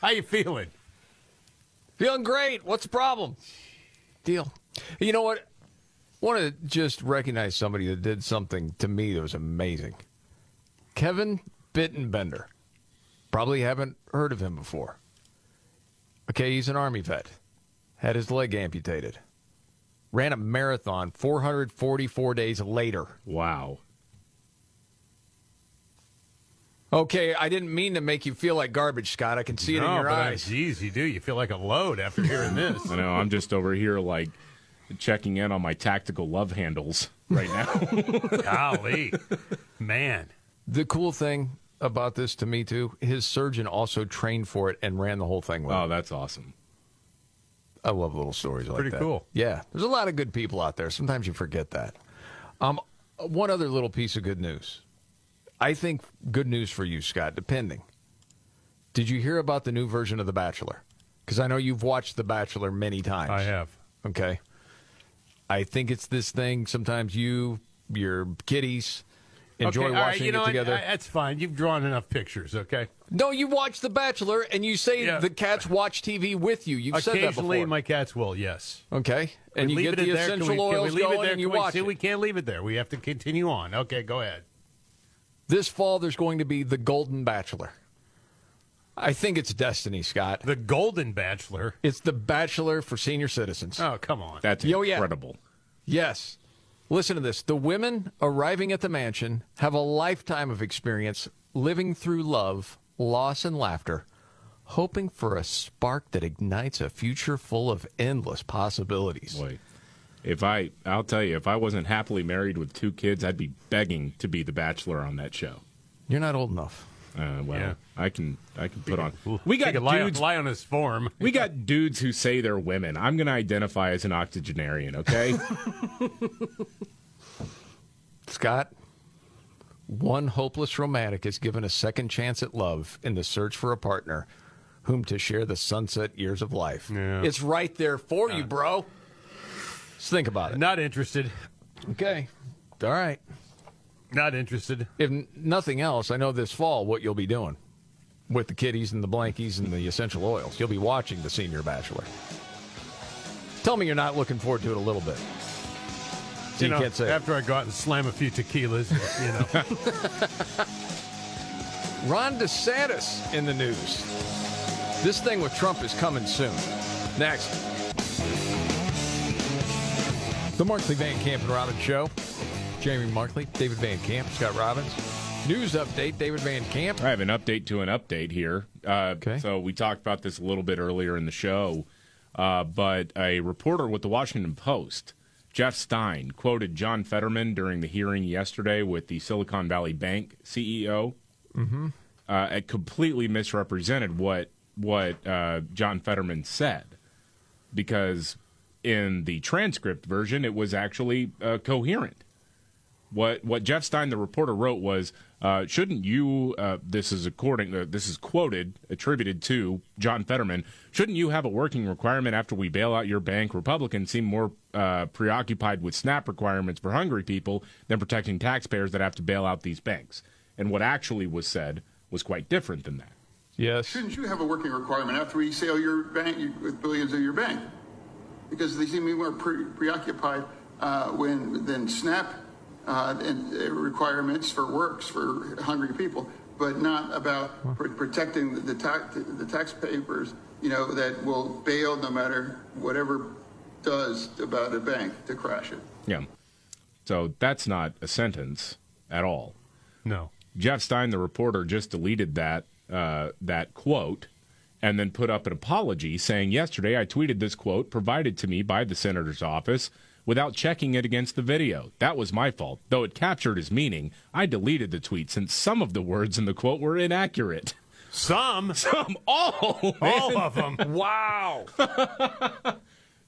How you feeling? Feeling great. What's the problem? Deal. You know what? I want to just recognize somebody that did something to me that was amazing. Kevin Bittenbender. Probably haven't heard of him before. Okay, he's an Army vet. Had his leg amputated. Ran a marathon 444 days later. Wow. Okay, I didn't mean to make you feel like garbage, Scott. I can see it in your but, eyes. Geez, you do. You feel like a load after hearing this. I know. I'm just over here like checking in on my tactical love handles right now. Golly, man. The cool thing about this to me too, his surgeon also trained for it and ran the whole thing with oh, him. that's awesome. I love little stories like Pretty that. Pretty cool. Yeah, there's a lot of good people out there. Sometimes you forget that. Um, one other little piece of good news. I think good news for you, Scott. Depending. Did you hear about the new version of The Bachelor? Because I know you've watched The Bachelor many times. I have. Okay. I think it's this thing. Sometimes you, your kiddies, enjoy okay, all right, watching you know it what? together. I- that's fine. You've drawn enough pictures, okay? No, you watch The Bachelor and you say Yeah. the cats watch TV with you. You've said that before. Occasionally, before. my cats will, yes. okay. And We you leave get it the there. Can essential we, can we oils leave it going there? and you Can we- watch see, it. We can't leave it there. We have to continue on. Okay, go ahead. This fall, there's going to be The Golden Bachelor. I think it's destiny, Scott. The Golden Bachelor. It's the Bachelor for senior citizens. Oh, come on. That's Yo, yeah. incredible. Yes. Listen to this. The women arriving at the mansion have a lifetime of experience living through love, loss, and laughter, hoping for a spark that ignites a future full of endless possibilities. Boy, if I, I'll tell you, if I wasn't happily married with two kids, I'd be begging to be the bachelor on that show. You're not old enough. Uh, well, Yeah. I can, I can put on. We got could lie, dudes. lie on his form. We got dudes who say they're women. I'm going to identify as an octogenarian. Okay. Scott, one hopeless romantic is given a second chance at love in the search for a partner whom to share the sunset years of life. Yeah. It's right there for you, bro. Just think about it. Not interested. Okay. All right. Not interested. If nothing else, I know this fall what you'll be doing with the kitties and the blankies and the essential oils. You'll be watching The Senior Bachelor. Tell me you're not looking forward to it a little bit. So you, know, can't say after I go out and slam a few tequilas, you know. Ron DeSantis in the news. This thing with Trump is coming soon. Next. The Markley Van Camp and Robbins Show. Jamie Markley, David Van Camp, Scott Robbins. News update, David Van Camp. I have an update to an update here. Uh, Okay. So we talked about this a little bit earlier in the show. Uh, but a reporter with the Washington Post, Jeff Stein, quoted John Fetterman during the hearing yesterday with the Silicon Valley Bank CEO. Mm-hmm. Uh, it completely misrepresented what what uh, John Fetterman said because in the transcript version it was actually uh, coherent. What what Jeff Stein, the reporter, wrote was, uh, "Shouldn't you? Uh, this is according. Uh, this is quoted, attributed to John Fetterman. Shouldn't you have a working requirement after we bail out your bank? Republicans seem more uh, preoccupied with SNAP requirements for hungry people than protecting taxpayers that have to bail out these banks." And what actually was said was quite different than that. Yes. Shouldn't you have a working requirement after we sell your bank you, with billions of your bank? Because they seem to be more pre- preoccupied uh, when than SNAP uh, and uh, requirements for works for hungry people, but not about pr- protecting the, the, tax, the taxpayers, you know, that will bail no matter whatever does about a bank to crash it. Yeah. So that's not a sentence at all. No. Jeff Stein, the reporter, just deleted that uh, that quote and then put up an apology saying, Yesterday I tweeted this quote provided to me by the senator's office without checking it against the video. That was my fault. Though it captured his meaning, I deleted the tweet since some of the words in the quote were inaccurate. Some? Some. All. All of them. Wow.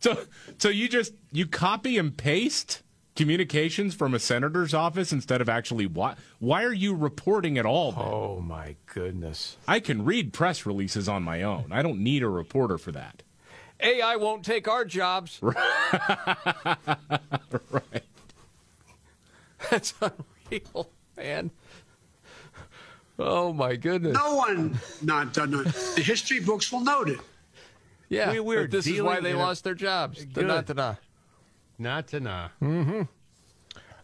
So, so you just you copy and paste communications from a senator's office instead of actually why why are you reporting at all? Then? Oh my goodness. I can read press releases on my own. I don't need a reporter for that. AI won't take our jobs. right. That's unreal, man. Oh my goodness. No one not done it. The history books will note it. Yeah, We- we're but this is why they in a- lost their jobs. Good. not to nah. Not to nah. Mm-hmm.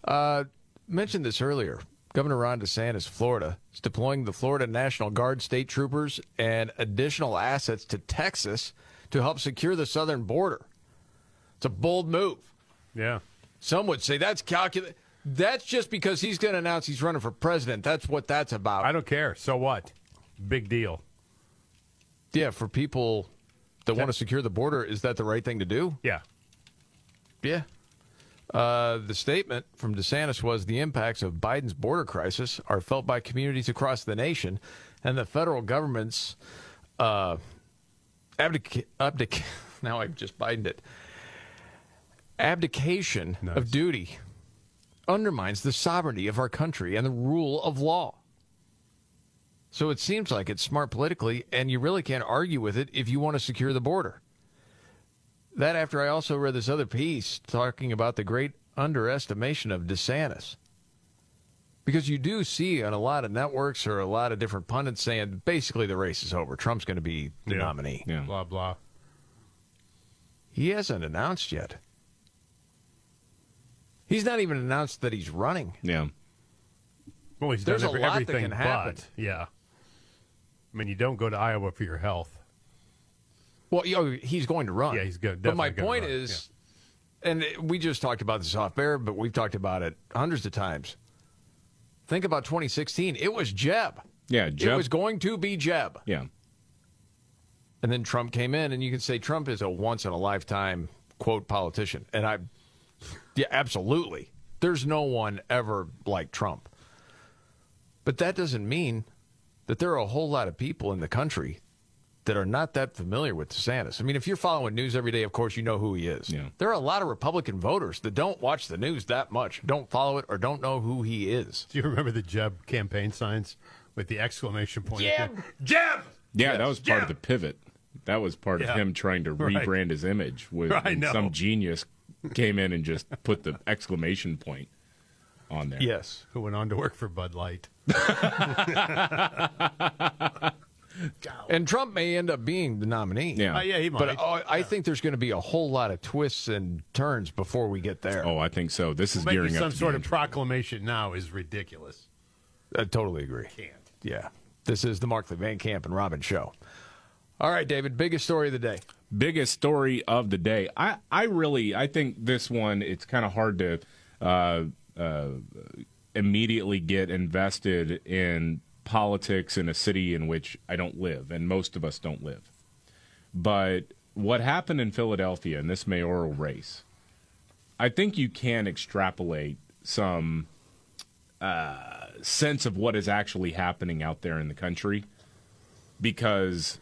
Uh, mentioned this earlier. Governor Ron DeSantis, Florida, is deploying the Florida National Guard state troopers and additional assets to Texas to help secure the southern border. It's a bold move. Yeah. Some would say that's calculated. That's just because he's going to announce he's running for president. That's what that's about. I don't care. So what? Big deal. Yeah, for people that want to secure the border, is that the right thing to do? Yeah. Yeah. Uh, the statement from DeSantis was the impacts of Biden's border crisis are felt by communities across the nation, and the federal government's uh, abdic- abdic- now I've just Bidened it abdication of duty undermines the sovereignty of our country and the rule of law. So it seems like it's smart politically, and you really can't argue with it if you want to secure the border. That after I also read this other piece talking about the great underestimation of DeSantis. Because you do see on a lot of networks or a lot of different pundits saying basically the race is over. Trump's going to be the Yeah. nominee. Blah, blah. He hasn't announced yet. He's not even announced that he's running. Yeah. Well, he's There's done a every- lot that everything can happen. but, yeah. I mean, you don't go to Iowa for your health. Well, you oh, know, he's going to run. Yeah, he's good. But my point run, is, and we just talked about this off air, but we've talked about it hundreds of times. Think about 2016. It was Jeb. Yeah, It Jeb. was going to be Jeb. Yeah. And then Trump came in, and you can say Trump is a once in a lifetime quote politician. And I, yeah, absolutely. There's no one ever like Trump. But that doesn't mean that there are a whole lot of people in the country that are not that familiar with DeSantis. I mean, if you're following news every day, of course you know who he is. There are a lot of Republican voters that don't watch the news that much, don't follow it, or don't know who he is. Do you remember the Jeb campaign signs with the exclamation point? Jeb! Jeb! Yeah, Yes, that was part of the pivot. That was part Yeah. of him trying to Right. rebrand his image. With I know. some genius came in and just put the exclamation point on there. Yes. Who went on to work for Bud Light. And Trump may end up being the nominee. Yeah. Uh, yeah, he But might. uh, I think there's going to be a whole lot of twists and turns before we get there. Oh, I think so. This is Making gearing some up to sort of proclamation now is ridiculous. I totally agree. Can't. Yeah. This is the Markley Van Camp and Robin show. All right, David, biggest story of the day. biggest story of the day. I, I really I think this one it's kind of hard to uh, uh, immediately get invested in politics in a city in which I don't live, and most of us don't live. But what happened in Philadelphia in this mayoral race, I think you can extrapolate some uh, sense of what is actually happening out there in the country, because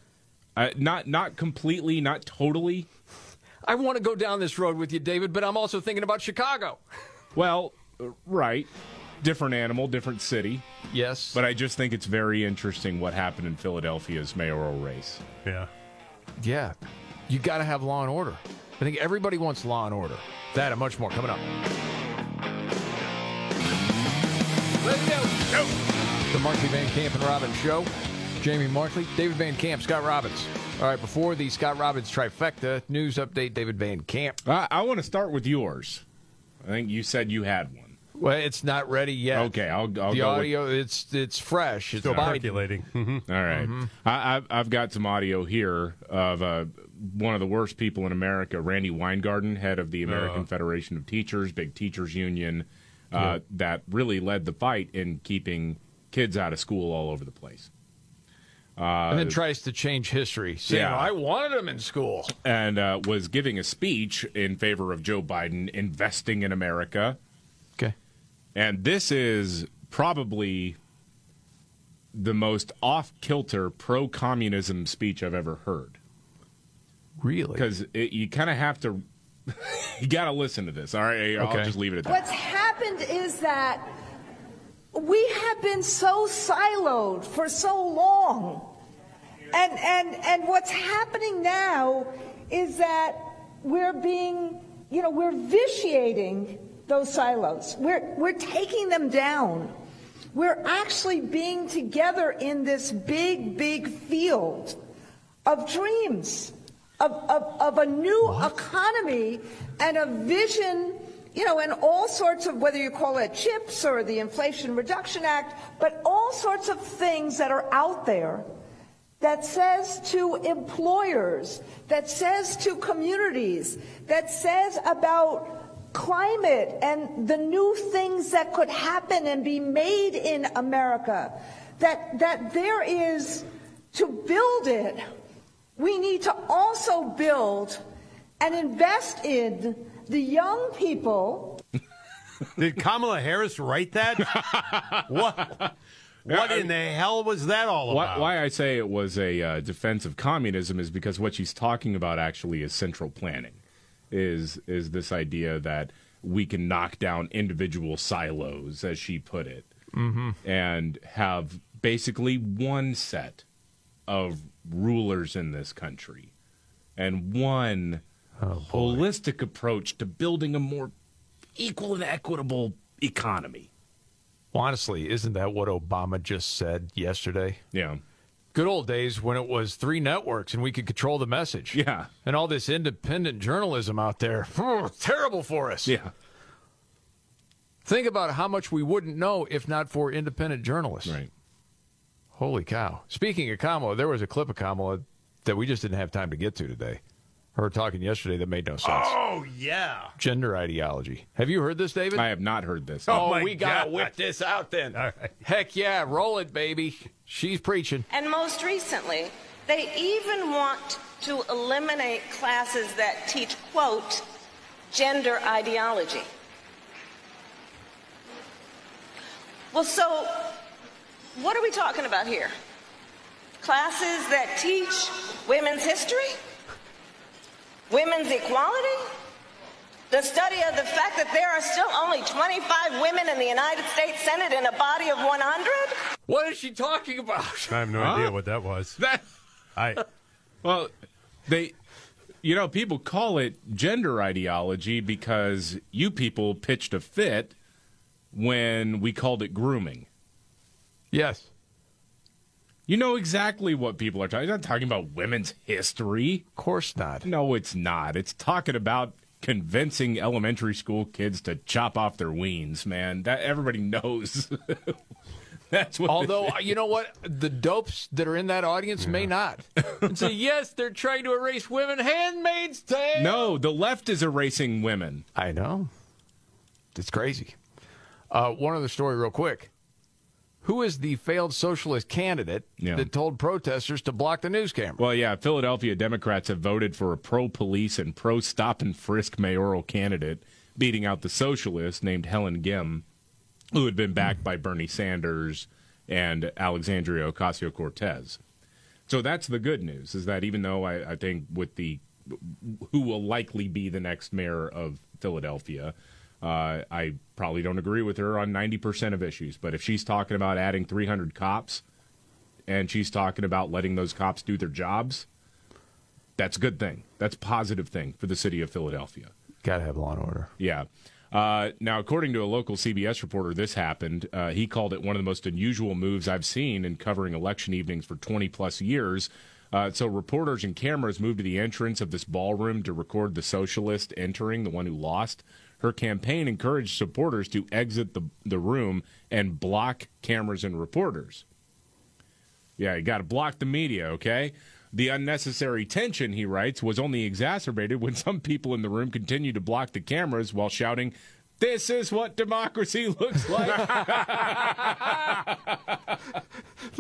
uh, not not completely, not totally. I want to go down this road with you, David, but I'm also thinking about Chicago. Well, right. Different animal, different city. Yes. But I just think it's very interesting what happened in Philadelphia's mayoral race. Yeah. Yeah. You got to have law and order. I think everybody wants law and order. That and much more coming up. Let's go. The Markley Van Camp and Robbins Show. Jamie Markley, David Van Camp, Scott Robbins. All right, before the Scott Robbins trifecta, news update, David Van Camp. I, I want to start with yours. I think you said you had one. Well, it's not ready yet. Okay, I'll, I'll the go with- audio, it's it's fresh. It's Still Biden. percolating. All right. I, I've, I've got some audio here of uh, one of the worst people in America, Randi Weingarten, head of the American Uh. Federation of Teachers, big teachers union, uh, Yeah. that really led the fight in keeping kids out of school all over the place. Uh, and then tries to change history, saying, Yeah. I wanted him in school. and uh, was giving a speech in favor of Joe Biden investing in America. Okay. And this is probably the most off kilter pro communism speech I've ever heard. Really? Because you kind of have to, you got to listen to this. All right. I'll Okay. just leave it at that. What's happened is that we have been so siloed for so long. And, and, and what's happening now is that we're being, you know, we're vitiating those silos. We're, we're taking them down. We're actually being together in this big, big field of dreams, of, of, of a new economy and a vision, you know, and all sorts of, whether you call it CHIPS or the Inflation Reduction Act, but all sorts of things that are out there that says to employers, that says to communities, that says about climate and the new things that could happen and be made in America, that, that there is, to build it, we need to also build and invest in the young people. Did Kamala Harris write that? what? What in the hell was that all Why, about? why I say it was a uh, defense of communism is because what she's talking about actually is central planning, is is this idea that we can knock down individual silos, as she put it, Mm-hmm. and have basically one set of rulers in this country, and one holistic approach to building a more equal and equitable economy. Well, honestly, isn't that what Obama just said yesterday? Yeah. Good old days when it was three networks and we could control the message. Yeah. And all this independent journalism out there. Terrible for us. Yeah. Think about how much we wouldn't know if not for independent journalists. Right. Holy cow. Speaking of Kamala, there was a clip of Kamala that we just didn't have time to get to today. Her talking yesterday that made no sense. Oh yeah. Gender ideology. Have you heard this, David? I have not heard this. Oh, oh, my we gotta God. whip this out then. All right. Heck yeah, roll it, baby. She's preaching. And most recently, they even want to eliminate classes that teach, quote, gender ideology. Well, so what are we talking about here? Classes that teach women's history? Women's equality? The study of the fact that there are still only 25 women in the United States Senate in a body of 100? What is she talking about? I have no Huh? idea what that was. That I Well, they, you know, people call it gender ideology because you people pitched a fit when we called it grooming. Yes. You know exactly what people are talking. About. He's not talking about women's history. Of course not. No, it's not. It's talking about convincing elementary school kids to chop off their weens. Man, that everybody knows. That's what. Although, you know what? The dopes that are in that audience may not. and say, yes, they're trying to erase women. Handmaid's Tale. no, the left is erasing women. I know. It's crazy. Uh, one other story, real quick. Who is the failed socialist candidate Yeah. that told protesters to block the news camera? Well, yeah, Philadelphia Democrats have voted for a pro police and pro stop and frisk mayoral candidate, beating out the socialist named Helen Gym, who had been backed by Bernie Sanders and Alexandria Ocasio Cortez. So that's the good news, is that even though I, I think with the who will likely be the next mayor of Philadelphia, uh, I probably don't agree with her on 90% of issues. But if she's talking about adding 300 cops and she's talking about letting those cops do their jobs, that's a good thing. That's a positive thing for the city of Philadelphia. Got to have law and order. Yeah. Uh, now, according to a local CBS reporter, this happened. Uh, he called it one of the most unusual moves I've seen in covering election evenings for 20 plus years. Uh, so, reporters and cameras moved to the entrance of this ballroom to record the socialist entering, the one who lost. Her campaign encouraged supporters to exit the, the room and block cameras and reporters. Yeah, you got to block the media, okay? The unnecessary tension, he writes, was only exacerbated when some people in the room continued to block the cameras while shouting, This is what democracy looks like.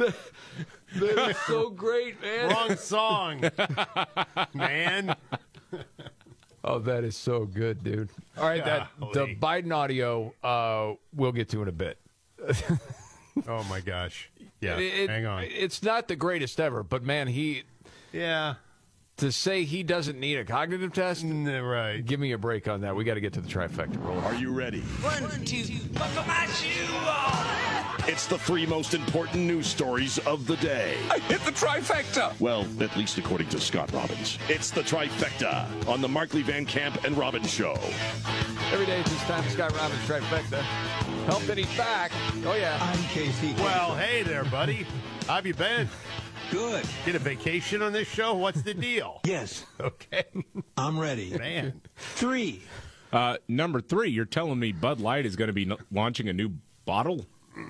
That is so great, man. Wrong song, man. Oh, that is so good, dude. All right, that the Biden audio uh, we'll get to in a bit. Oh my gosh. Yeah. It- it- hang on. It's not the greatest ever, but man, he Yeah. to say he doesn't need a cognitive test. right. Give me a break on that. We got to get to the trifecta. Roll. Are you ready? One, two, buckle my shoe on. It's the three most important news stories of the day. I hit the trifecta. Well, at least according to Scott Robbins. It's the trifecta on the Markley Van Camp and Robbins Show. Every day it's this time, Scott Robbins trifecta. Help that he's back. Oh yeah. I'm Casey. Well, hey there, buddy. How have you been? Good. Get a vacation on this show? What's the deal? Yes. Okay. I'm ready. Man. Three. uh, number three, you're telling me Bud Light is going to be n- launching a new bottle?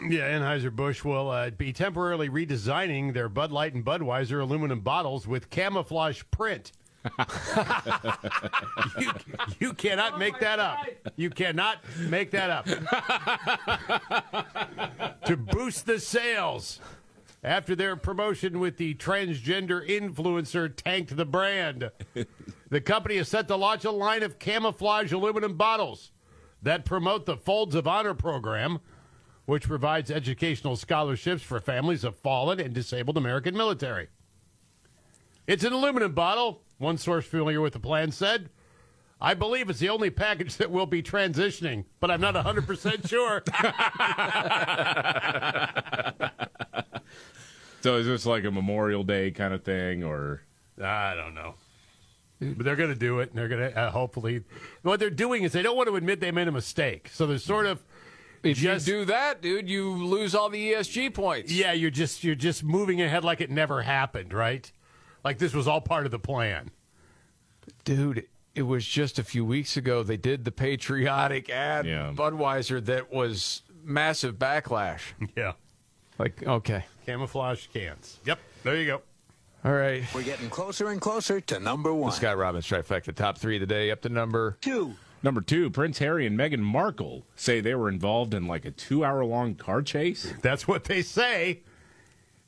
Yeah, Anheuser-Busch will uh, be temporarily redesigning their Bud Light and Budweiser aluminum bottles with camouflage print. you, you cannot make that up. You cannot make that up. to boost the sales after their promotion with the transgender influencer tanked the brand. The company is set to launch a line of camouflage aluminum bottles that promote the Folds of Honor program, which provides educational scholarships for families of fallen and disabled American military. It's an aluminum bottle, one source familiar with the plan said. I believe it's the only package that will be transitioning, but I'm not 100% sure. So is this like a Memorial Day kind of thing, or I don't know. But they're going to do it, and they're going to uh, hopefully. What they're doing is they don't want to admit they made a mistake. So they're sort of. If just, you do that, dude, you lose all the ESG points. Yeah, you're just you're just moving ahead like it never happened, right? Like this was all part of the plan. Dude, it was just a few weeks ago they did the patriotic ad Yeah. Budweiser that was massive backlash. Yeah. Like, okay. Camouflage cans. Yep. There you go. All right. We're getting closer and closer to number one. The Scott Robbins trifecta, top three of the day, up to number two. Number two, Prince Harry and Meghan Markle say they were involved in like a two hour long car chase. That's what they say.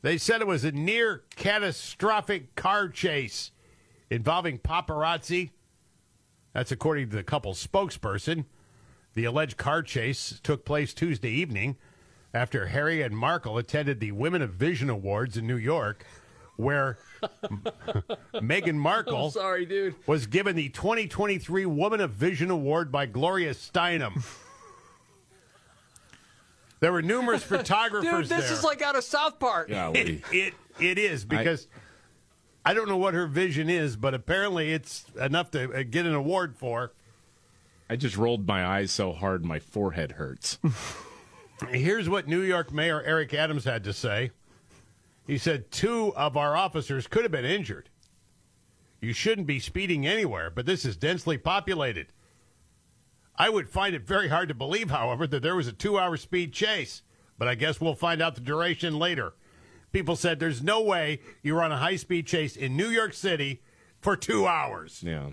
They said it was a near catastrophic car chase involving paparazzi. That's according to the couple's spokesperson. The alleged car chase took place Tuesday evening after Harry and Markle attended the Women of Vision Awards in New York, where Meghan Markle I'm sorry, dude. was given the 2023 Woman of Vision Award by Gloria Steinem. There were numerous photographers Dude, this there. is like out of South Park. It, it, it is because I, don't know what her vision is, but apparently it's enough to uh, get an award for. I just rolled my eyes so hard my forehead hurts. Here's what New York Mayor Eric Adams had to say. He said two of our officers could have been injured. You shouldn't be speeding anywhere, but this is densely populated. I would find it very hard to believe, however, that there was a two hour speed chase, but I guess we'll find out the duration later. People said there's no way you're on a high speed chase in New York City for two hours. Yeah.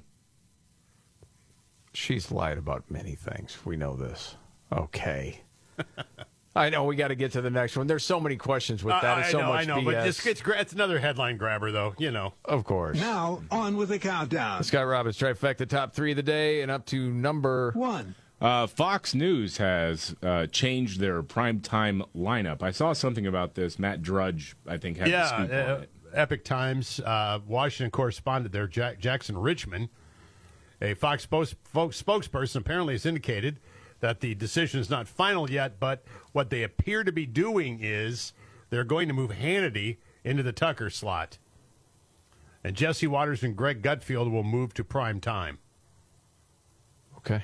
She's lied about many things. We know this. Okay. I know we got to get to the next one. There's so many questions with Uh, that. It's I so know, much I know, BS. but it's, it's, it's another headline grabber, though. You know, of course. Now, on with the countdown. Scott Robbins trifecta top three of the day and up to number one. Uh, Fox News has uh, changed their primetime lineup. I saw something about this. Matt Drudge, I think, had the yeah, scoop on uh, it. Epoch Times, uh, Washington correspondent there, Jack, Jackson Richman, a Fox spokes, folks- spokesperson, apparently has indicated that the decision is not final yet, but what they appear to be doing is they're going to move Hannity into the Tucker slot. And Jesse Watters and Greg Gutfeld will move to prime time. Okay.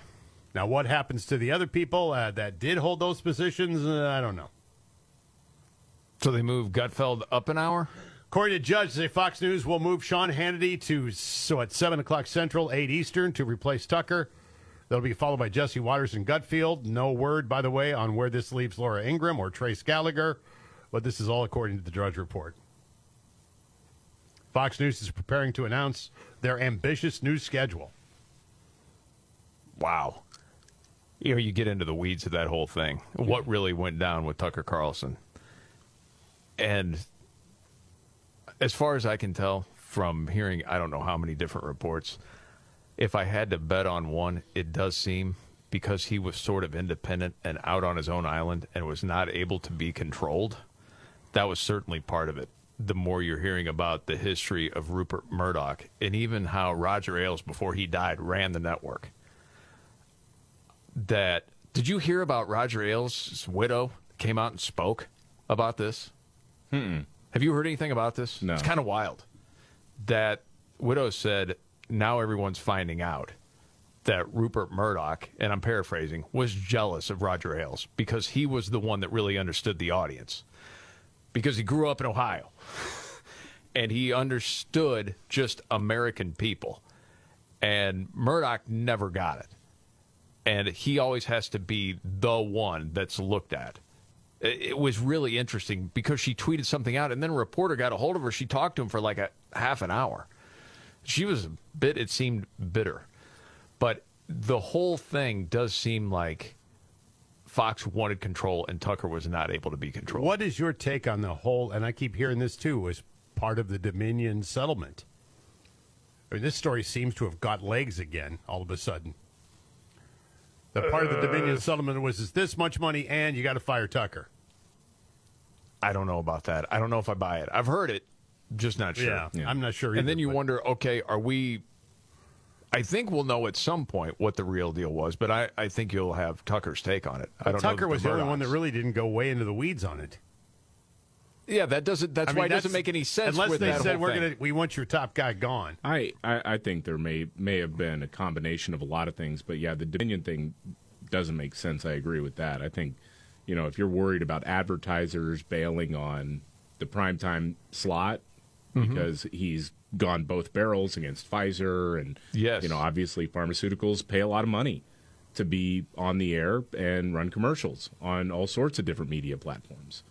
Now, what happens to the other people uh, that did hold those positions? Uh, I don't know. So they move Gutfeld up an hour? According to Drudge, say Fox News will move Sean Hannity to so at seven o'clock Central, eight Eastern, to replace Tucker. That'll be followed by Jesse Watters and Gutfeld. No word, by the way, on where this leaves Laura Ingraham or Trace Gallagher, but this is all according to the Drudge Report. Fox News is preparing to announce their ambitious new schedule. Wow. You know, you get into the weeds of that whole thing. What really went down with Tucker Carlson? And as far as I can tell from hearing, I don't know how many different reports, if I had to bet on one, it does seem because he was sort of independent and out on his own island and was not able to be controlled. That was certainly part of it. The more you're hearing about the history of Rupert Murdoch and even how Roger Ailes, before he died, ran the network that did you hear about Roger Ailes' widow came out and spoke about this? Hmm. Have you heard anything about this? No. It's kind of wild. That widow said now everyone's finding out that Rupert Murdoch, and I'm paraphrasing, was jealous of Roger Ailes because he was the one that really understood the audience. Because he grew up in Ohio. and he understood just American people. And Murdoch never got it and he always has to be the one that's looked at. It it was really interesting because she tweeted something out, and then a reporter got a hold of her. She talked to him for like a half an hour. She was a bit, it seemed, bitter. But the whole thing does seem like Fox wanted control, and Tucker was not able to be controlled. What is your take on the whole? And I keep hearing this too was part of the Dominion settlement. I mean, this story seems to have got legs again all of a sudden. The part of the Dominion uh. settlement was is this much money, and you got to fire Tucker. I don't know about that. I don't know if I buy it. I've heard it, just not sure. Yeah, I'm not sure. and then you but- wonder, okay, are we? I think we'll know at some point what the real deal was, but I, I think you'll have Tucker's take on it. I don't Tucker know was the only one that really didn't go way into the weeds on it. Yeah, that doesn't. That's I mean, why it doesn't make any sense. Unless with they that said whole we're thing. gonna, we want your top guy gone. I, I, I think there may may have been a combination of a lot of things, but yeah, the Dominion thing doesn't make sense. I agree with that. I think, you know, if you're worried about advertisers bailing on the primetime slot Mhm. because he's gone both barrels against Pfizer and Yes. you know, obviously pharmaceuticals pay a lot of money to be on the air and run commercials on all sorts of different media platforms.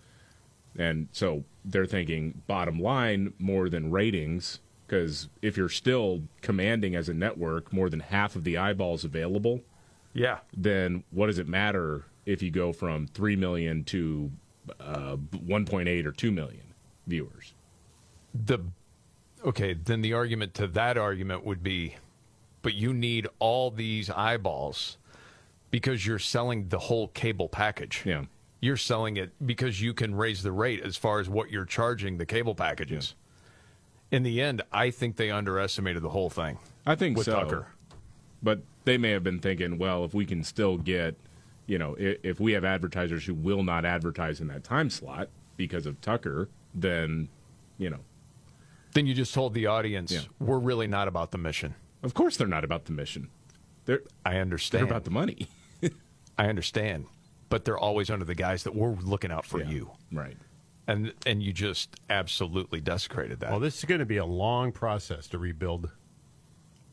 And so they're thinking bottom line more than ratings, because if you're still commanding as a network more than half of the eyeballs available, yeah, then what does it matter if you go from three million to uh, 1.8 or two million viewers? The okay, then the argument to that argument would be, but you need all these eyeballs because you're selling the whole cable package. Yeah. You're selling it because you can raise the rate as far as what you're charging the cable packages. In the end, I think they underestimated the whole thing. I think with so. Tucker. But they may have been thinking, well, if we can still get, you know, if, if we have advertisers who will not advertise in that time slot because of Tucker, then, you know. Then you just told the audience Yeah. we're really not about the mission. Of course, they're not about the mission. They're I understand. they're about the money. I understand, but they're always under the guise that we're looking out for Yeah. you, right? And and you just absolutely desecrated that. Well, this is going to be a long process to rebuild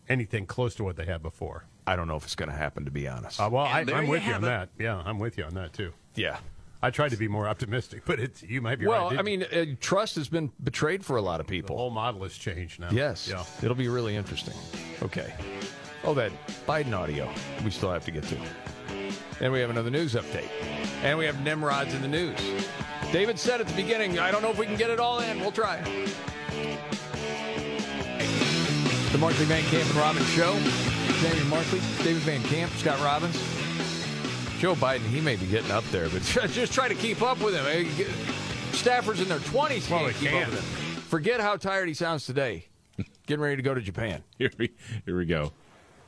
anything close to what they had before. I don't know if it's going to happen, to be honest. Uh, well, I, And there I'm with you on it. that. Yeah, I'm with you on that too. Yeah. I tried to be more optimistic, but it's you might be well, right. Well, I mean, uh, trust has been betrayed for a lot of the people. whole model has changed now. Yes. Yeah. It'll be really interesting. Okay. Oh, that Biden audio we still have to get to. And we have another news update. And we have Nimrods in the news. David said at the beginning, I don't know if we can get it all in. We'll try. The Markley Van Camp and Robbins Show. Jamie Markley, David Van Camp, Scott Robbins. Joe Biden, he may be getting up there, but just try to keep up with him. Staffers in their 20s Well, can't they keep can. up with him. Forget how tired he sounds today. Getting ready to go to Japan. Here we, here we go.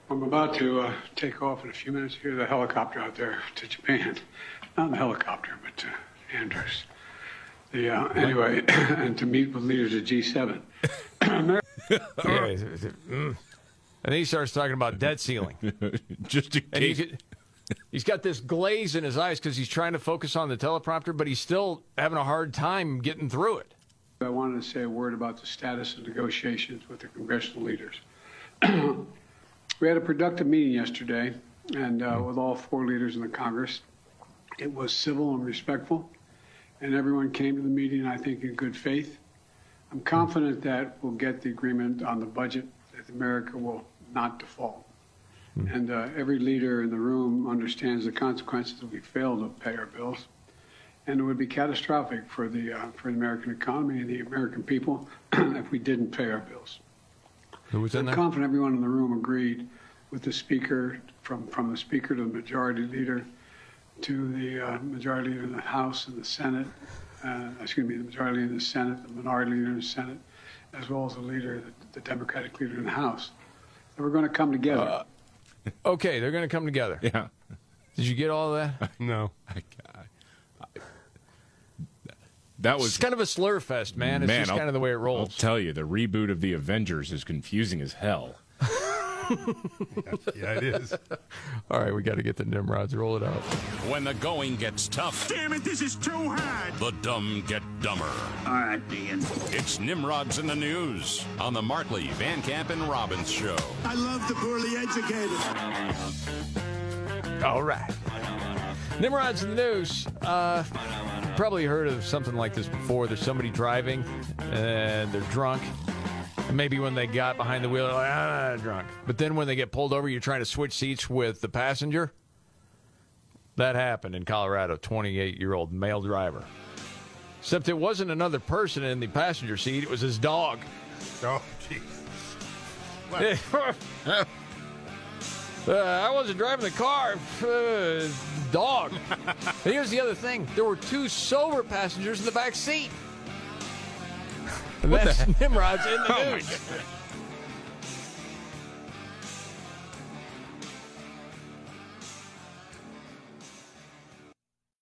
I'm about to uh, take off in a few minutes. Here's a helicopter out there to Japan. Not the helicopter, but to Andrews. The, uh, anyway, and to meet with leaders of G7. Yeah, mm. And then he starts talking about debt ceiling. Just in And you case. He's got this glaze in his eyes because he's trying to focus on the teleprompter, but he's still having a hard time getting through it. I wanted to say a word about the status of negotiations with the congressional leaders. we had a productive meeting yesterday, and uh, with all four leaders in the Congress. It was civil and respectful, and everyone came to the meeting, I think, in good faith. I'm confident that we'll get the agreement on the budget, that America will not default. And uh, every leader in the room understands the consequences if we fail to pay our bills and it would be catastrophic for the uh, for the American economy and the American people if we didn't pay our bills. Who was in I'm there? confident everyone in the room agreed with the speaker, from from the speaker to the majority leader, to the uh, majority leader in the House and the Senate. Uh, excuse me, the majority leader in the Senate, the minority leader in the Senate, as well as the leader, the, the Democratic leader in the House. That we're going to come together. Okay, they're going to come together. Yeah. Did you get all of that? No. That was It's kind of a slur fest, man. It's Man, just I'll- kind of the way it rolls. I'll tell you, the reboot of the Avengers is confusing as hell. yeah, it is. All right, we got to get the Nimrods. Roll it out. When the going gets tough, Damn it, this is too hard. the dumb get dumber. All right, Ian. It's Nimrods in the News on the Markley, Van Camp, and Robbins Show. I love the poorly educated. All right. Nimrod's in the news. Uh, probably heard of something like this before. There's somebody driving and they're drunk. Maybe when they got behind the wheel, they're like, ah, drunk. But then when they get pulled over, you're trying to switch seats with the passenger. That happened in Colorado, 28 year old male driver. Except it wasn't another person in the passenger seat, it was his dog. Oh, jeez. Uh, I wasn't driving the car. Uh, dog. here's the other thing: there were two sober passengers in the back seat. And What the that's heck? Nimrod's in the Oh, news.